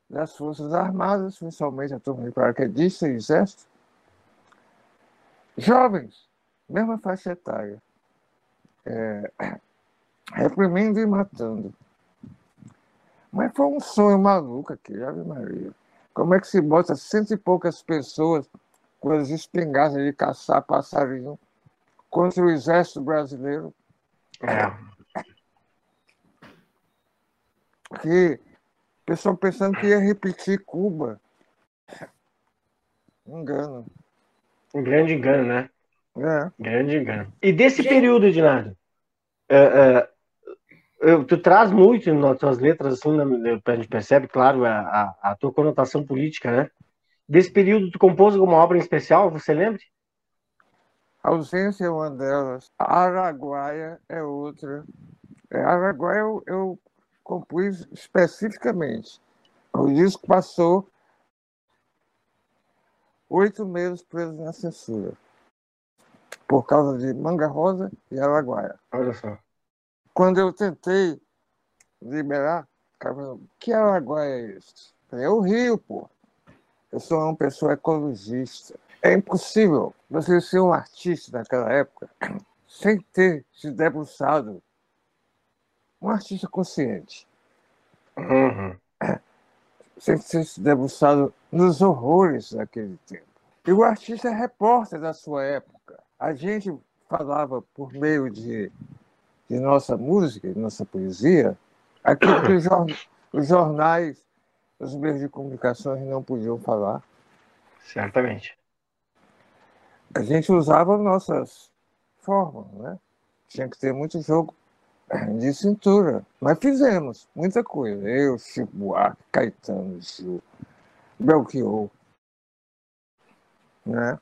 das Forças Armadas, principalmente a turma de paraquedista e exército. Jovens, mesma faixa etária, é, reprimindo e matando. Mas foi um sonho maluco aqui, Ave Maria. Como é que se bota cento e poucas pessoas com as espingardas de caçar passarinho contra o exército brasileiro? É que o pessoal pensando que ia repetir Cuba. Engano. Um grande engano, né? É. Grande engano. E desse período, Ednardo, uh, uh, tu traz muito nas tuas letras, assim, a gente percebe, claro, a, a, a, tua conotação política, né? Desse período, tu compôs alguma obra em especial, você lembra? A ausência é uma delas. Araguaia é outra. É, Araguaia eu, eu compus especificamente. O disco passou oito meses preso na censura, por causa de Manga Rosa e Araguaia. Olha só. Quando eu tentei liberar, cara, que Araguaia é esse? É o Rio, pô. Eu sou uma pessoa ecologista. É impossível você ser um artista naquela época sem ter se debruçado um artista consciente. Uhum. Sem ter se debruçado nos horrores daquele tempo. E o artista é repórter da sua época. A gente falava por meio de, de nossa música, de nossa poesia, aquilo que os jornais, os meios de comunicação não podiam falar. Certamente. A gente usava nossas formas, né? Tinha que ter muito jogo de cintura. Mas fizemos muita coisa. Eu, Chico Buarque, Caetano, Gil, Belchior. Né?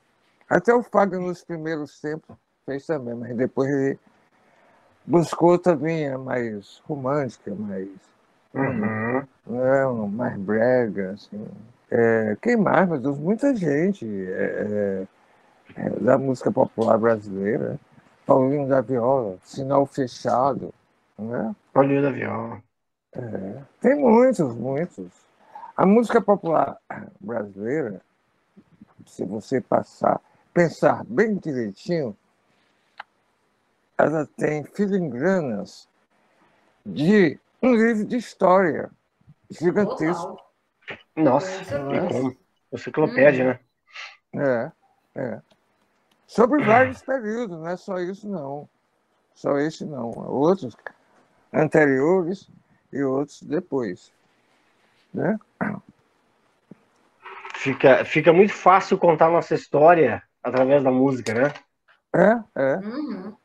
Até o Fábio nos primeiros tempos fez também, mas depois ele buscou também a mais romântica, mais. Uhum. Né, mais brega, assim. É, quem mais, meu Deus? Muita gente é, é, é da música popular brasileira. Paulinho da Viola, Sinal Fechado. Né? Paulinho da Viola. É, tem muitos, muitos. A música popular brasileira, se você passar, pensar bem direitinho, ela tem filigranas de um livro de história gigantesco. Nossa, é? enciclopédia, né? É, é. Sobre vários períodos, não é só isso não. Só esse não. Outros anteriores e outros depois. Né? Fica, fica muito fácil contar nossa história através da música, né? É, é. Uhum.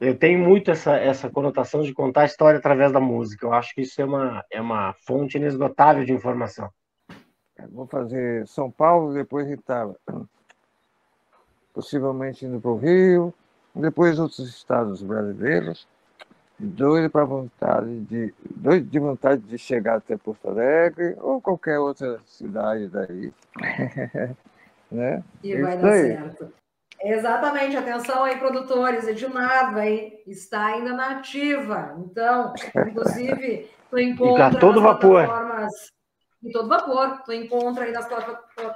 Eu tenho muito essa, essa conotação de contar a história através da música. Eu acho que isso é uma, é uma fonte inesgotável de informação. Vou fazer São Paulo, depois Itala. Possivelmente indo para o Rio, depois outros estados brasileiros doido para vontade de doido de vontade de chegar até Porto Alegre ou qualquer outra cidade daí, né? E vai dar certo. Exatamente, atenção aí, produtores, Edinardo aí está ainda na ativa, então, inclusive, tu encontra tá todo vapor. plataformas em todo vapor, tu encontra aí nas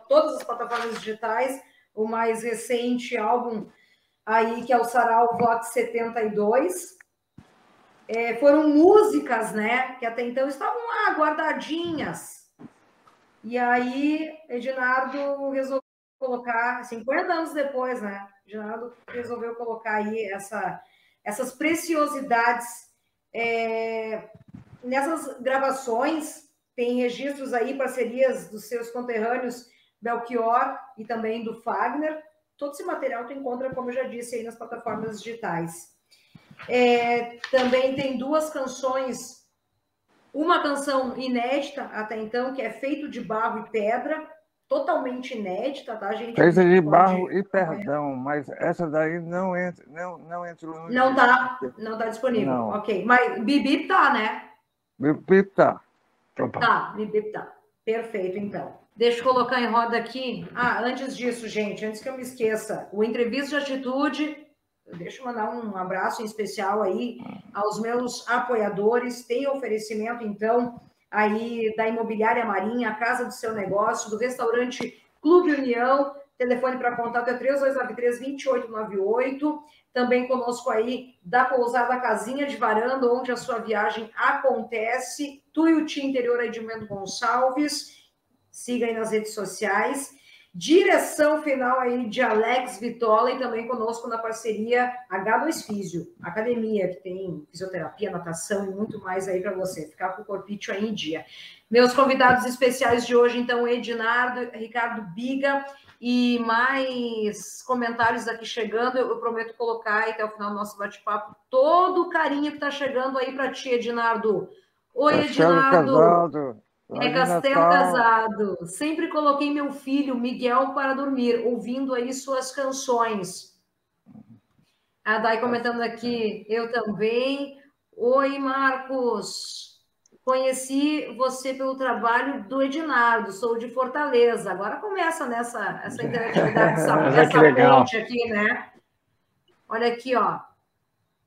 todas as plataformas digitais o mais recente álbum aí que é o Sarau Vox 72, é, foram músicas, né, que até então estavam lá guardadinhas. E aí, Edinardo resolveu colocar, 50 anos depois, né, Edinardo resolveu colocar aí essa, essas preciosidades. É, nessas gravações, tem registros aí, parcerias dos seus conterrâneos Belchior e também do Fagner. Todo esse material tu encontra, como eu já disse, aí nas plataformas digitais. É, também tem duas canções, uma canção inédita até então, que é Feito de Barro e Pedra, totalmente inédita, tá, gente? Feita de barro e perdão, mas essa daí não entra, não, não entrou no. Não tá, não tá disponível. Não. Ok, mas Bibi tá, né? Bibi tá. Tá, Bibi tá. Perfeito, então. Deixa eu colocar em roda aqui. Ah, antes disso, gente, antes que eu me esqueça, o entrevista de atitude Deixa eu mandar um abraço em especial aí aos meus apoiadores. Tem oferecimento, então, aí da Imobiliária Marinha, a Casa do Seu Negócio, do restaurante Clube União. Telefone para contato é 3293-2898. Também conosco aí da Pousada Casinha de Varanda, onde a sua viagem acontece. Tuiuti Interior Edmendo Gonçalves. Siga aí nas redes sociais. Direção final aí de Alex Vitola e também conosco na parceria H2 Físio, academia que tem fisioterapia, natação e muito mais aí para você ficar com o corpício aí em dia. Meus convidados especiais de hoje, então, Edinardo, Ricardo Biga e mais comentários aqui chegando. Eu, eu prometo colocar aí até o final do nosso bate-papo todo o carinho que está chegando aí para ti, Edinardo. Oi, Edinardo. É Castelo Casado. Sempre coloquei meu filho, Miguel, para dormir, ouvindo aí suas canções. A Dai comentando aqui, eu também. Oi, Marcos. Conheci você pelo trabalho do Edinardo, sou de Fortaleza. Agora começa nessa essa interatividade, essa, essa ponte aqui, né? Olha aqui, ó.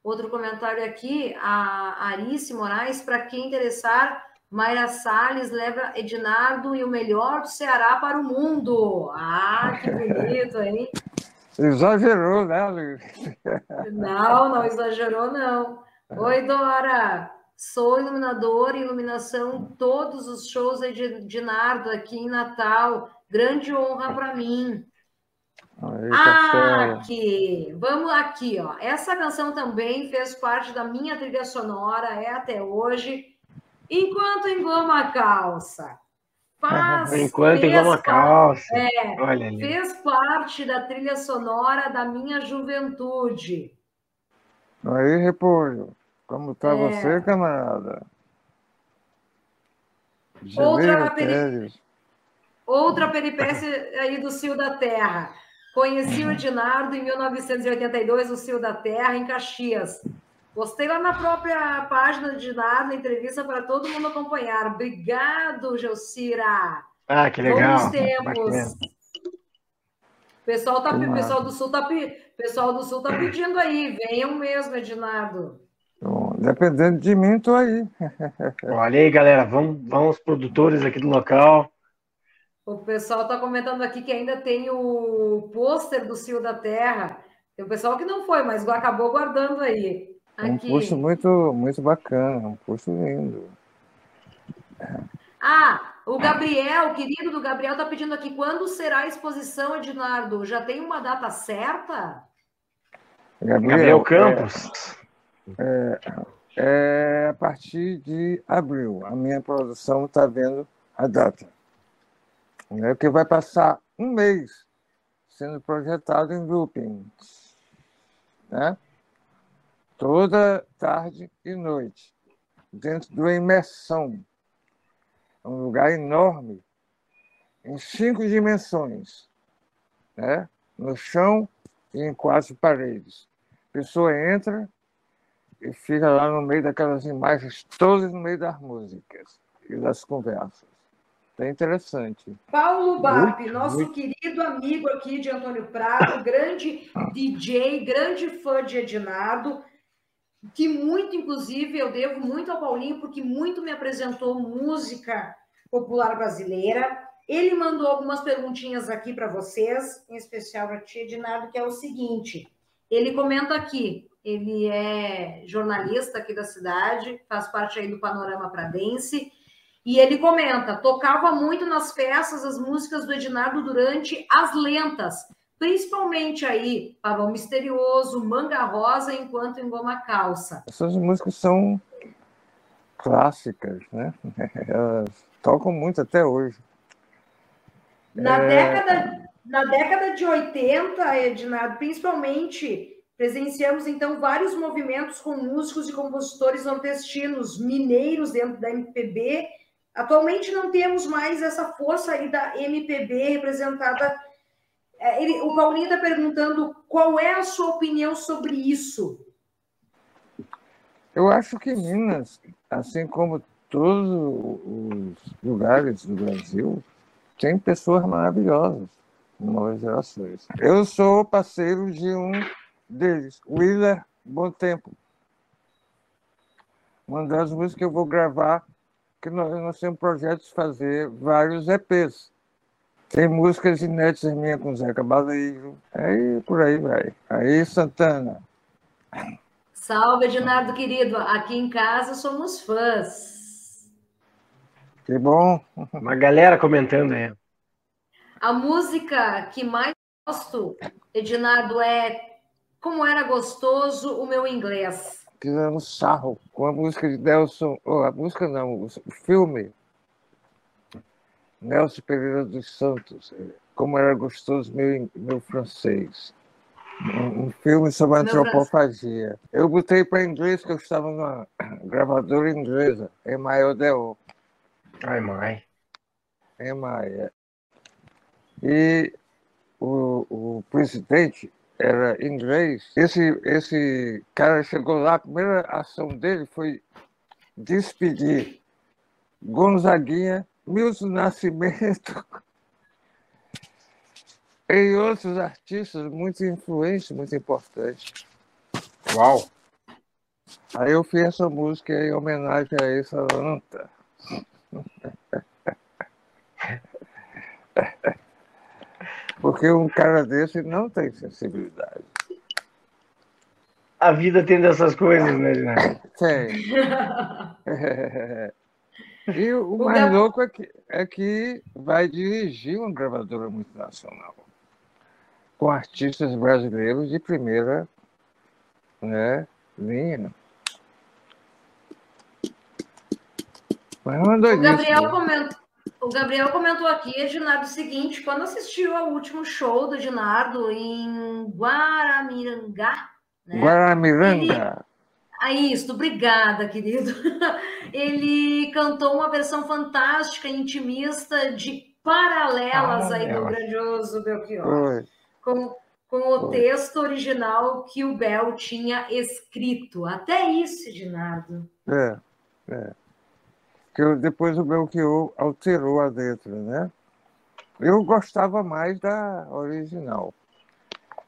Outro comentário aqui, a Arice Moraes, para quem interessar, Mayra Salles leva Ednardo e o melhor do Ceará para o mundo. Ah, que bonito, hein? Exagerou, né, Luiz? Não, não exagerou, não. Oi, Dora. Sou iluminadora, iluminação, todos os shows de Ednardo aqui em Natal. Grande honra para mim. Aí, ah, aqui, vamos aqui, ó. Essa canção também fez parte da minha trilha sonora, é até hoje Enquanto engoma a calça. Faz, Enquanto engoma a calça. É, Olha fez parte da trilha sonora da minha juventude. Aí, Repolho, como tá é. você, camarada? Outra, peri... Outra peripécia aí do Cio da Terra. Conheci o Edinardo em 1982, o Cio da Terra, em Caxias. Postei lá na própria página de Edinardo, entrevista para todo mundo acompanhar. Obrigado, Gelcira. Ah, que legal. Bons tempos. O pessoal, tá, pessoal do Sul tá, pessoal do Sul tá pedindo aí, venham mesmo, Edinardo. Dependendo de mim, tô aí. Olha aí, galera, vamos, vamos produtores aqui do local. O pessoal está comentando aqui que ainda tem o pôster do Cio da Terra. Tem o pessoal que não foi, mas acabou guardando aí. Aqui. Um pôster muito, muito bacana, um pôster lindo. Ah, o Gabriel, o querido do Gabriel, está pedindo aqui quando será a exposição, Ednardo? Já tem uma data certa? Gabriel, Gabriel Campos. É, é, é a partir de abril. A minha produção está vendo a data né, que vai passar um mês sendo projetado em looping, né? Toda tarde e noite, dentro de uma imersão. É um lugar enorme, em cinco dimensões, né? no chão e em quatro paredes. A pessoa entra e fica lá no meio daquelas imagens, todas no meio das músicas e das conversas. É interessante. Paulo Barbi, nosso muito. querido amigo aqui de Antônio Prado, grande DJ, grande fã de Edinardo, que muito, inclusive, eu devo muito ao Paulinho, porque muito me apresentou música popular brasileira. Ele mandou algumas perguntinhas aqui para vocês, em especial para ti, Edinardo, que é o seguinte: ele comenta aqui, ele é jornalista aqui da cidade, faz parte aí do Panorama Pradense e ele comenta: tocava muito nas festas as músicas do Ednardo durante as lentas, principalmente aí Pavão Misterioso, Manga Rosa, enquanto em Goma Calça. Essas músicas são clássicas, né? Elas tocam muito até hoje. Na, é... década, na década de 80, Ednardo, principalmente, presenciamos então vários movimentos com músicos e compositores nordestinos, mineiros dentro da MPB Atualmente não temos mais essa força aí da MPB representada. É, ele, o Paulinho está perguntando qual é a sua opinião sobre isso. Eu acho que Minas, assim como todos os lugares do Brasil, tem pessoas maravilhosas, novas gerações. Eu sou parceiro de um deles, Willer Bom Tempo. Uma das músicas que eu vou gravar que nós, nós temos projetos de fazer vários EPs. Tem músicas inéditas minha com Zeca Baleiro. Aí por aí vai. Aí, Santana. Salve, Edinardo querido. Aqui em casa somos fãs. Que bom. Uma galera comentando aí. A música que mais gosto, Edinardo, é Como Era Gostoso o Meu Inglês tirando sarro com a música de Nelson, oh, a música não, o filme Nelson Pereira dos Santos, como era gostoso meu, meu francês. Um, um filme sobre antropofagia. Eu botei para inglês que eu estava numa gravadora inglesa, MIODO. Ai, mãe. EMI, é. E o, o presidente era inglês. Esse, esse cara chegou lá, a primeira ação dele foi despedir Gonzaguinha, Milton Nascimento e outros artistas muito influentes, muito importantes. Uau! Aí eu fiz essa música em homenagem a essa anta. Porque um cara desse não tem sensibilidade. A vida tem dessas coisas, né, Renato? Tem. E o mais louco é que, é que vai dirigir uma gravadora multinacional com artistas brasileiros de primeira né, linha. o Gabriel comentou, o Gabriel comentou aqui, Edinardo, o seguinte: quando assistiu ao último show do Edinardo em Guaramirangá. Né, Guaramiranga. Ah, isso, obrigada, querido. Ele cantou uma versão fantástica, intimista, de Paralelas aí do grandioso Belchior. Com, com o texto original que o Bel tinha escrito. Até isso, Edinardo. É, é que depois o Belchior alterou a letra, né? Eu gostava mais da original.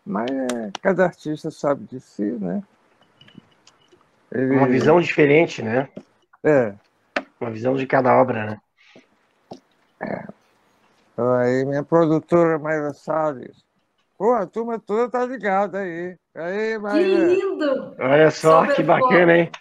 Mas é, cada artista sabe de si, né? Ele... Uma visão diferente, né? É. Uma visão de cada obra, né? É. Aí minha produtora Mayra Salles. Pô, a turma toda tá ligada aí. Aí, Mayra. Que lindo! Olha só, Super que bacana, hein?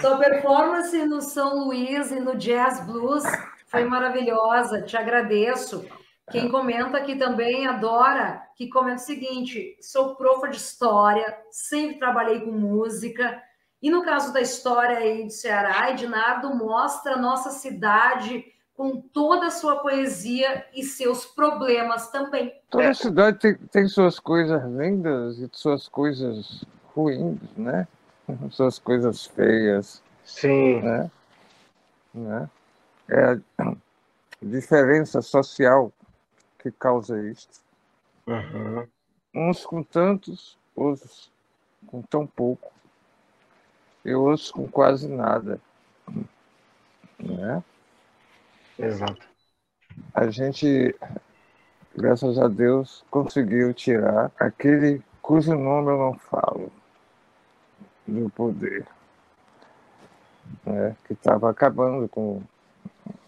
Sua performance no São Luís e no Jazz Blues foi maravilhosa, te agradeço. Quem comenta aqui também adora, que comenta o seguinte: sou profa de história, sempre trabalhei com música. E no caso da história aí de Ceará, Ednardo mostra a nossa cidade com toda a sua poesia e seus problemas também. Toda cidade tem, tem suas coisas lindas e suas coisas ruins, né? suas coisas feias. Sim. Né? Né? É a diferença social que causa isto. Uhum. Uns com tantos, outros com tão pouco, e outros com quase nada. Né? Exato. A gente, graças a Deus, conseguiu tirar aquele cujo nome eu não falo do poder, né, que estava acabando com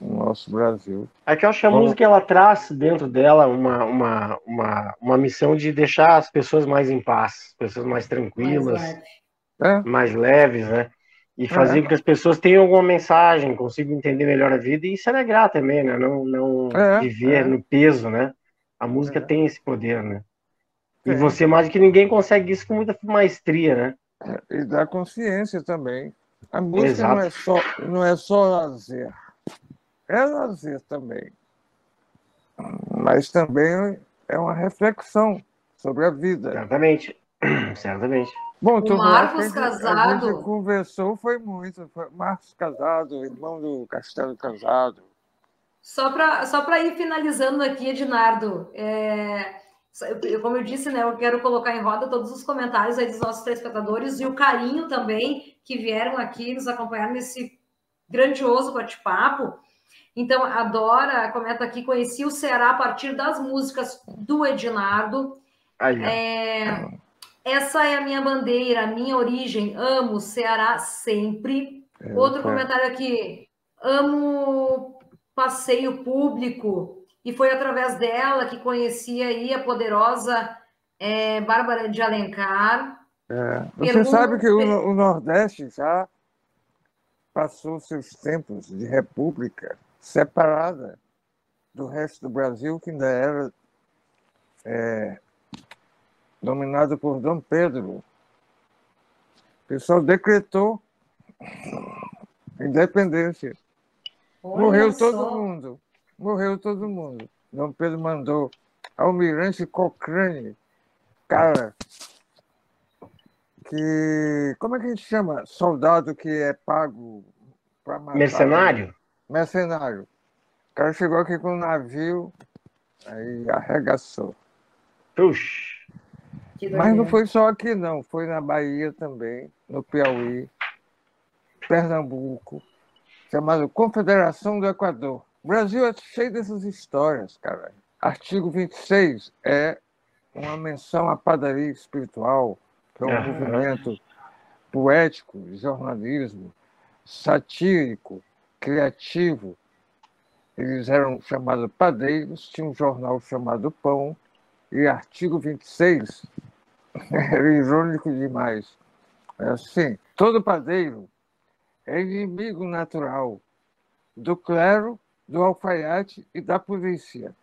o nosso Brasil. É que eu acho que a Bom, música ela traz dentro dela uma, uma, uma, uma missão de deixar as pessoas mais em paz, pessoas mais tranquilas, mais, é. mais leves, né? E fazer é. com que as pessoas tenham alguma mensagem, consigam entender melhor a vida e se alegrar também, né? Não, não é. viver é. no peso, né? A música é. tem esse poder, né? E você mais do que ninguém consegue isso com muita maestria, né? e da consciência também. A música não é, só, não é só lazer. É lazer também. Mas também é uma reflexão sobre a vida. Certamente. Certamente. Bom, o Marcos Casado. A gente conversou, foi muito. Foi Marcos Casado, irmão do Castelo Casado. Só para só ir finalizando aqui, Ednardo, é, como eu disse, né, eu quero colocar em roda todos os comentários aí dos nossos telespectadores e o carinho também que vieram aqui nos acompanhar nesse grandioso bate-papo. Então, a Dora comenta aqui: conheci o Ceará a partir das músicas do Edinardo. É, essa é a minha bandeira, a minha origem. Amo Ceará sempre. É, Outro comentário aqui: amo passeio público. E foi através dela que conheci aí a poderosa é, Bárbara de Alencar. É. Você Pergunta... sabe que o, o Nordeste já passou seus tempos de república separada do resto do Brasil, que ainda era é, dominado por Dom Pedro. O pessoal decretou independência. Olha Morreu só. todo mundo morreu todo mundo. Dom Pedro mandou Almirante Cochrane, cara, que. Como é que a gente chama? Soldado que é pago para matar. Mercenário? Mercenário. O cara chegou aqui com um navio, aí arregaçou. Puxa. Mas não foi só aqui, não. Foi na Bahia também, no Piauí, Pernambuco, chamado Confederação do Equador. O Brasil é cheio dessas histórias, cara. Artigo 26 é uma menção à padaria espiritual, que é um uhum. movimento poético, jornalismo, satírico, criativo. Eles eram chamados padeiros, tinha um jornal chamado Pão, e artigo 26 era irônico demais. É assim, todo padeiro é inimigo natural do clero do alfaiate e da polícia,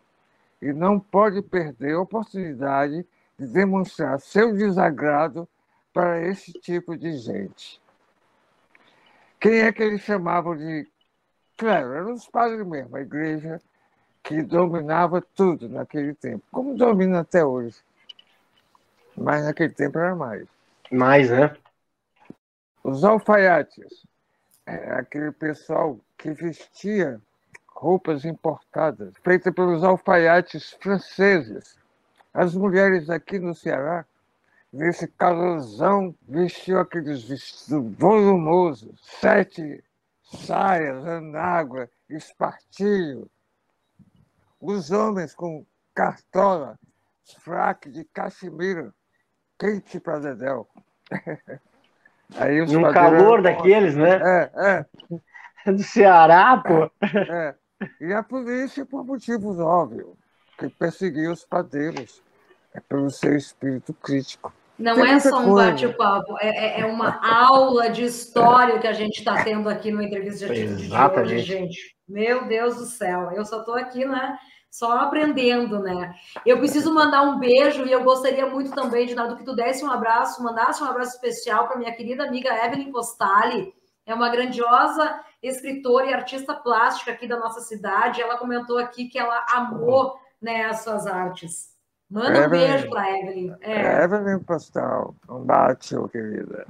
e não pode perder a oportunidade de demonstrar seu desagrado para esse tipo de gente. Quem é que eles chamavam de claro, eram os padres mesmo, a igreja que dominava tudo naquele tempo, como domina até hoje. Mas naquele tempo era mais. Mais, né? Os alfaiates, é aquele pessoal que vestia roupas importadas, feitas pelos alfaiates franceses. As mulheres aqui no Ceará, nesse calorzão, vestiam aqueles vestidos volumosos, sete saias, anágua, espartilho. Os homens com cartola, fraque de cachemira, quente para dedéu. Aí os um calor daqueles, né? É, é. Do Ceará, pô. É. E a polícia, por motivos óbvios, que perseguiu os padeiros é pelo seu espírito crítico. Não Tem é só um bate-papo, é, é, é, uma aula de história que a gente está tendo aqui no Entrevista de Atitude de hoje, gente. Meu Deus do céu, eu só estou aqui, né? Só aprendendo, né? Eu preciso mandar um beijo e eu gostaria muito também, Dinaldo, que tu desse um abraço, mandasse um abraço especial para minha querida amiga Evelyn Postali, é uma grandiosa escritora e artista plástica aqui da nossa cidade. Ela comentou aqui que ela amou né, as suas artes. Manda Evelyn, um beijo para Evelyn. É. Evelyn Postal, um bate, querida.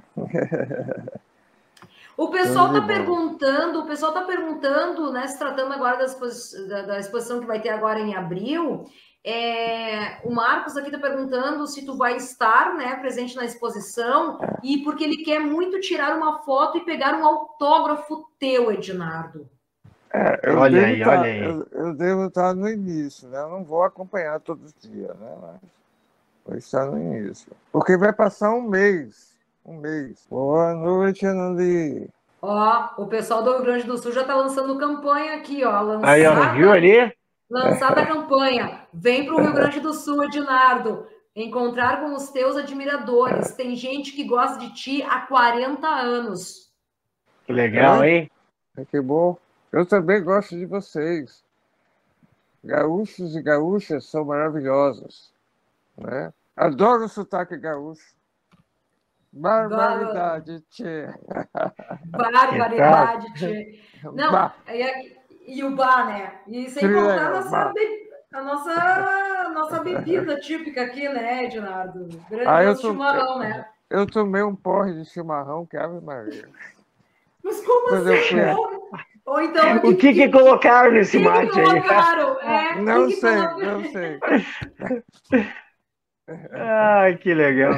O pessoal está perguntando, o pessoal está perguntando, né, se tratando agora da, exposição, da, da exposição que vai ter agora em abril, é, o Marcos aqui está perguntando se tu vai estar né, presente na exposição e porque ele quer muito tirar uma foto e pegar um autógrafo teu, Ednardo. É, olha aí, tá, olha aí. Eu, eu, devo estar no início, né? Eu não vou acompanhar todos os dias, né? Mas vou estar no início. Porque vai passar um mês. Um mês. Boa noite, Anandi. Ó, o pessoal do Rio Grande do Sul já está lançando campanha aqui, ó. Lançada... Aí, ó, viu ali? Lançada a campanha. Vem para o Rio Grande do Sul, Ednardo. Encontrar com os teus admiradores. Tem gente que gosta de ti há 40 anos. Que legal, é? hein? É que bom. Eu também gosto de vocês. Gaúchos e gaúchas são maravilhosos. Né? Adoro o sotaque gaúcho. Barbaridade, tchê. Barbaridade, tchê. Não, é, e o bar, né? E sem contar a nossa, a nossa, nossa bebida típica aqui, né, Ednardo? Grande ah, eu tô, chimarrão, né? Eu tomei um porre de chimarrão, que Ave Maria. Mas como Mas assim? Ou então, o que, que, que colocaram nesse mate que colocaram? aí? É, não que sei, não sei. Ai, que legal.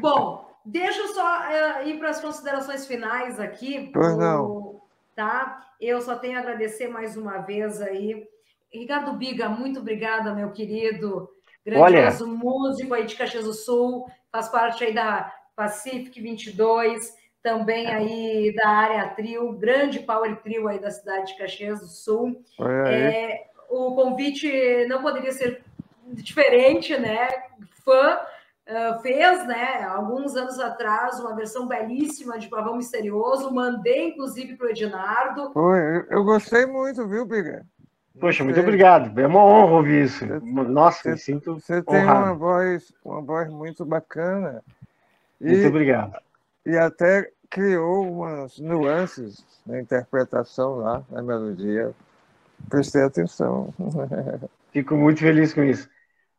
Bom, deixa eu só uh, ir para as considerações finais aqui. Pois não tá? Eu só tenho a agradecer mais uma vez aí. Ricardo Biga, muito obrigada, meu querido. Grandioso Olha. músico aí de Caxias do Sul, faz parte aí da Pacific 22, também aí da área trio, grande power trio aí da cidade de Caxias do Sul. É, o convite não poderia ser diferente, né? Fã Uh, fez, né, alguns anos atrás, uma versão belíssima de Pavão Misterioso. Mandei, inclusive, para o Ednardo. Foi, eu gostei muito, viu, Biga? Poxa, muito obrigado. É uma honra ouvir isso. Nossa, você, me sinto Você tem uma voz, uma voz muito bacana. E, muito obrigado. E até criou umas nuances na interpretação lá, na melodia. Prestei atenção. Fico muito feliz com isso.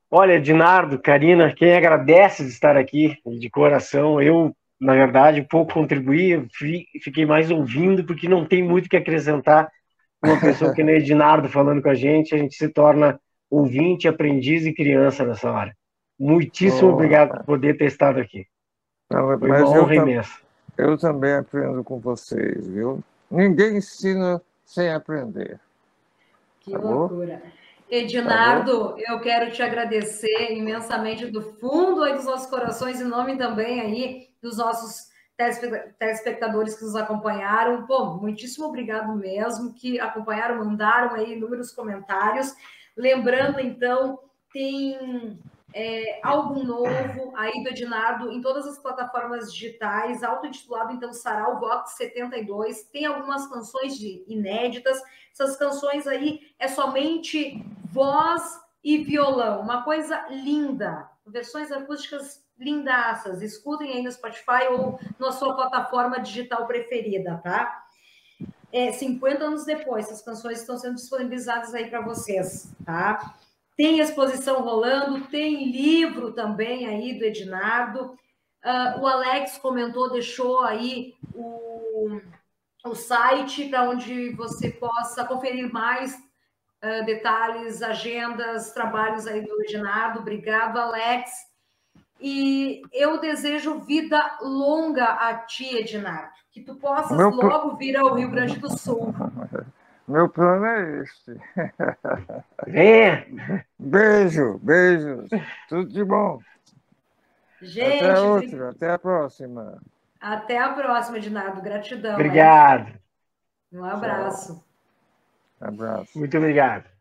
Olha, Dinardo, Karina, quem agradece de estar aqui de coração, eu, na verdade, pouco contribuí, fiquei mais ouvindo, porque não tem muito que acrescentar uma pessoa que nem Dinardo falando com a gente, a gente se torna ouvinte, aprendiz e criança nessa hora. Muitíssimo oh, obrigado por poder ter estado aqui. Não, Foi uma honra imensa. Eu também aprendo com vocês, viu? Ninguém ensina sem aprender. Que tá loucura. Bom? Edinardo, tá eu quero te agradecer imensamente do fundo aí dos nossos corações, em nome também aí dos nossos telespectadores que nos acompanharam. Pô, muitíssimo obrigado mesmo, que acompanharam, mandaram aí inúmeros comentários. Lembrando, então, tem é, álbum novo aí do Edinardo em todas as plataformas digitais, auto-intitulado, então, Sarau Vox 72. Tem algumas canções de, inéditas. Essas canções aí é somente voz e violão, uma coisa linda. Versões acústicas lindaças. Escutem aí no Spotify ou na sua plataforma digital preferida, tá? é, 50 anos depois, essas canções estão sendo disponibilizadas aí para vocês, tá? Tem exposição rolando, tem livro também aí do Ednardo. Uh, o Alex comentou, deixou aí o, o site para onde você possa conferir mais uh, detalhes, agendas, trabalhos aí do Ednardo. Obrigado, Alex. E eu desejo vida longa a ti, Ednardo, que tu possas Meu logo vir ao Rio Grande do Sul. Meu plano é este. Venha! Beijo, beijos. Tudo de bom. Gente, até outra, até a próxima. Até a próxima, Ednardo. Gratidão. Obrigado. Um abraço. Abraço. Muito obrigado.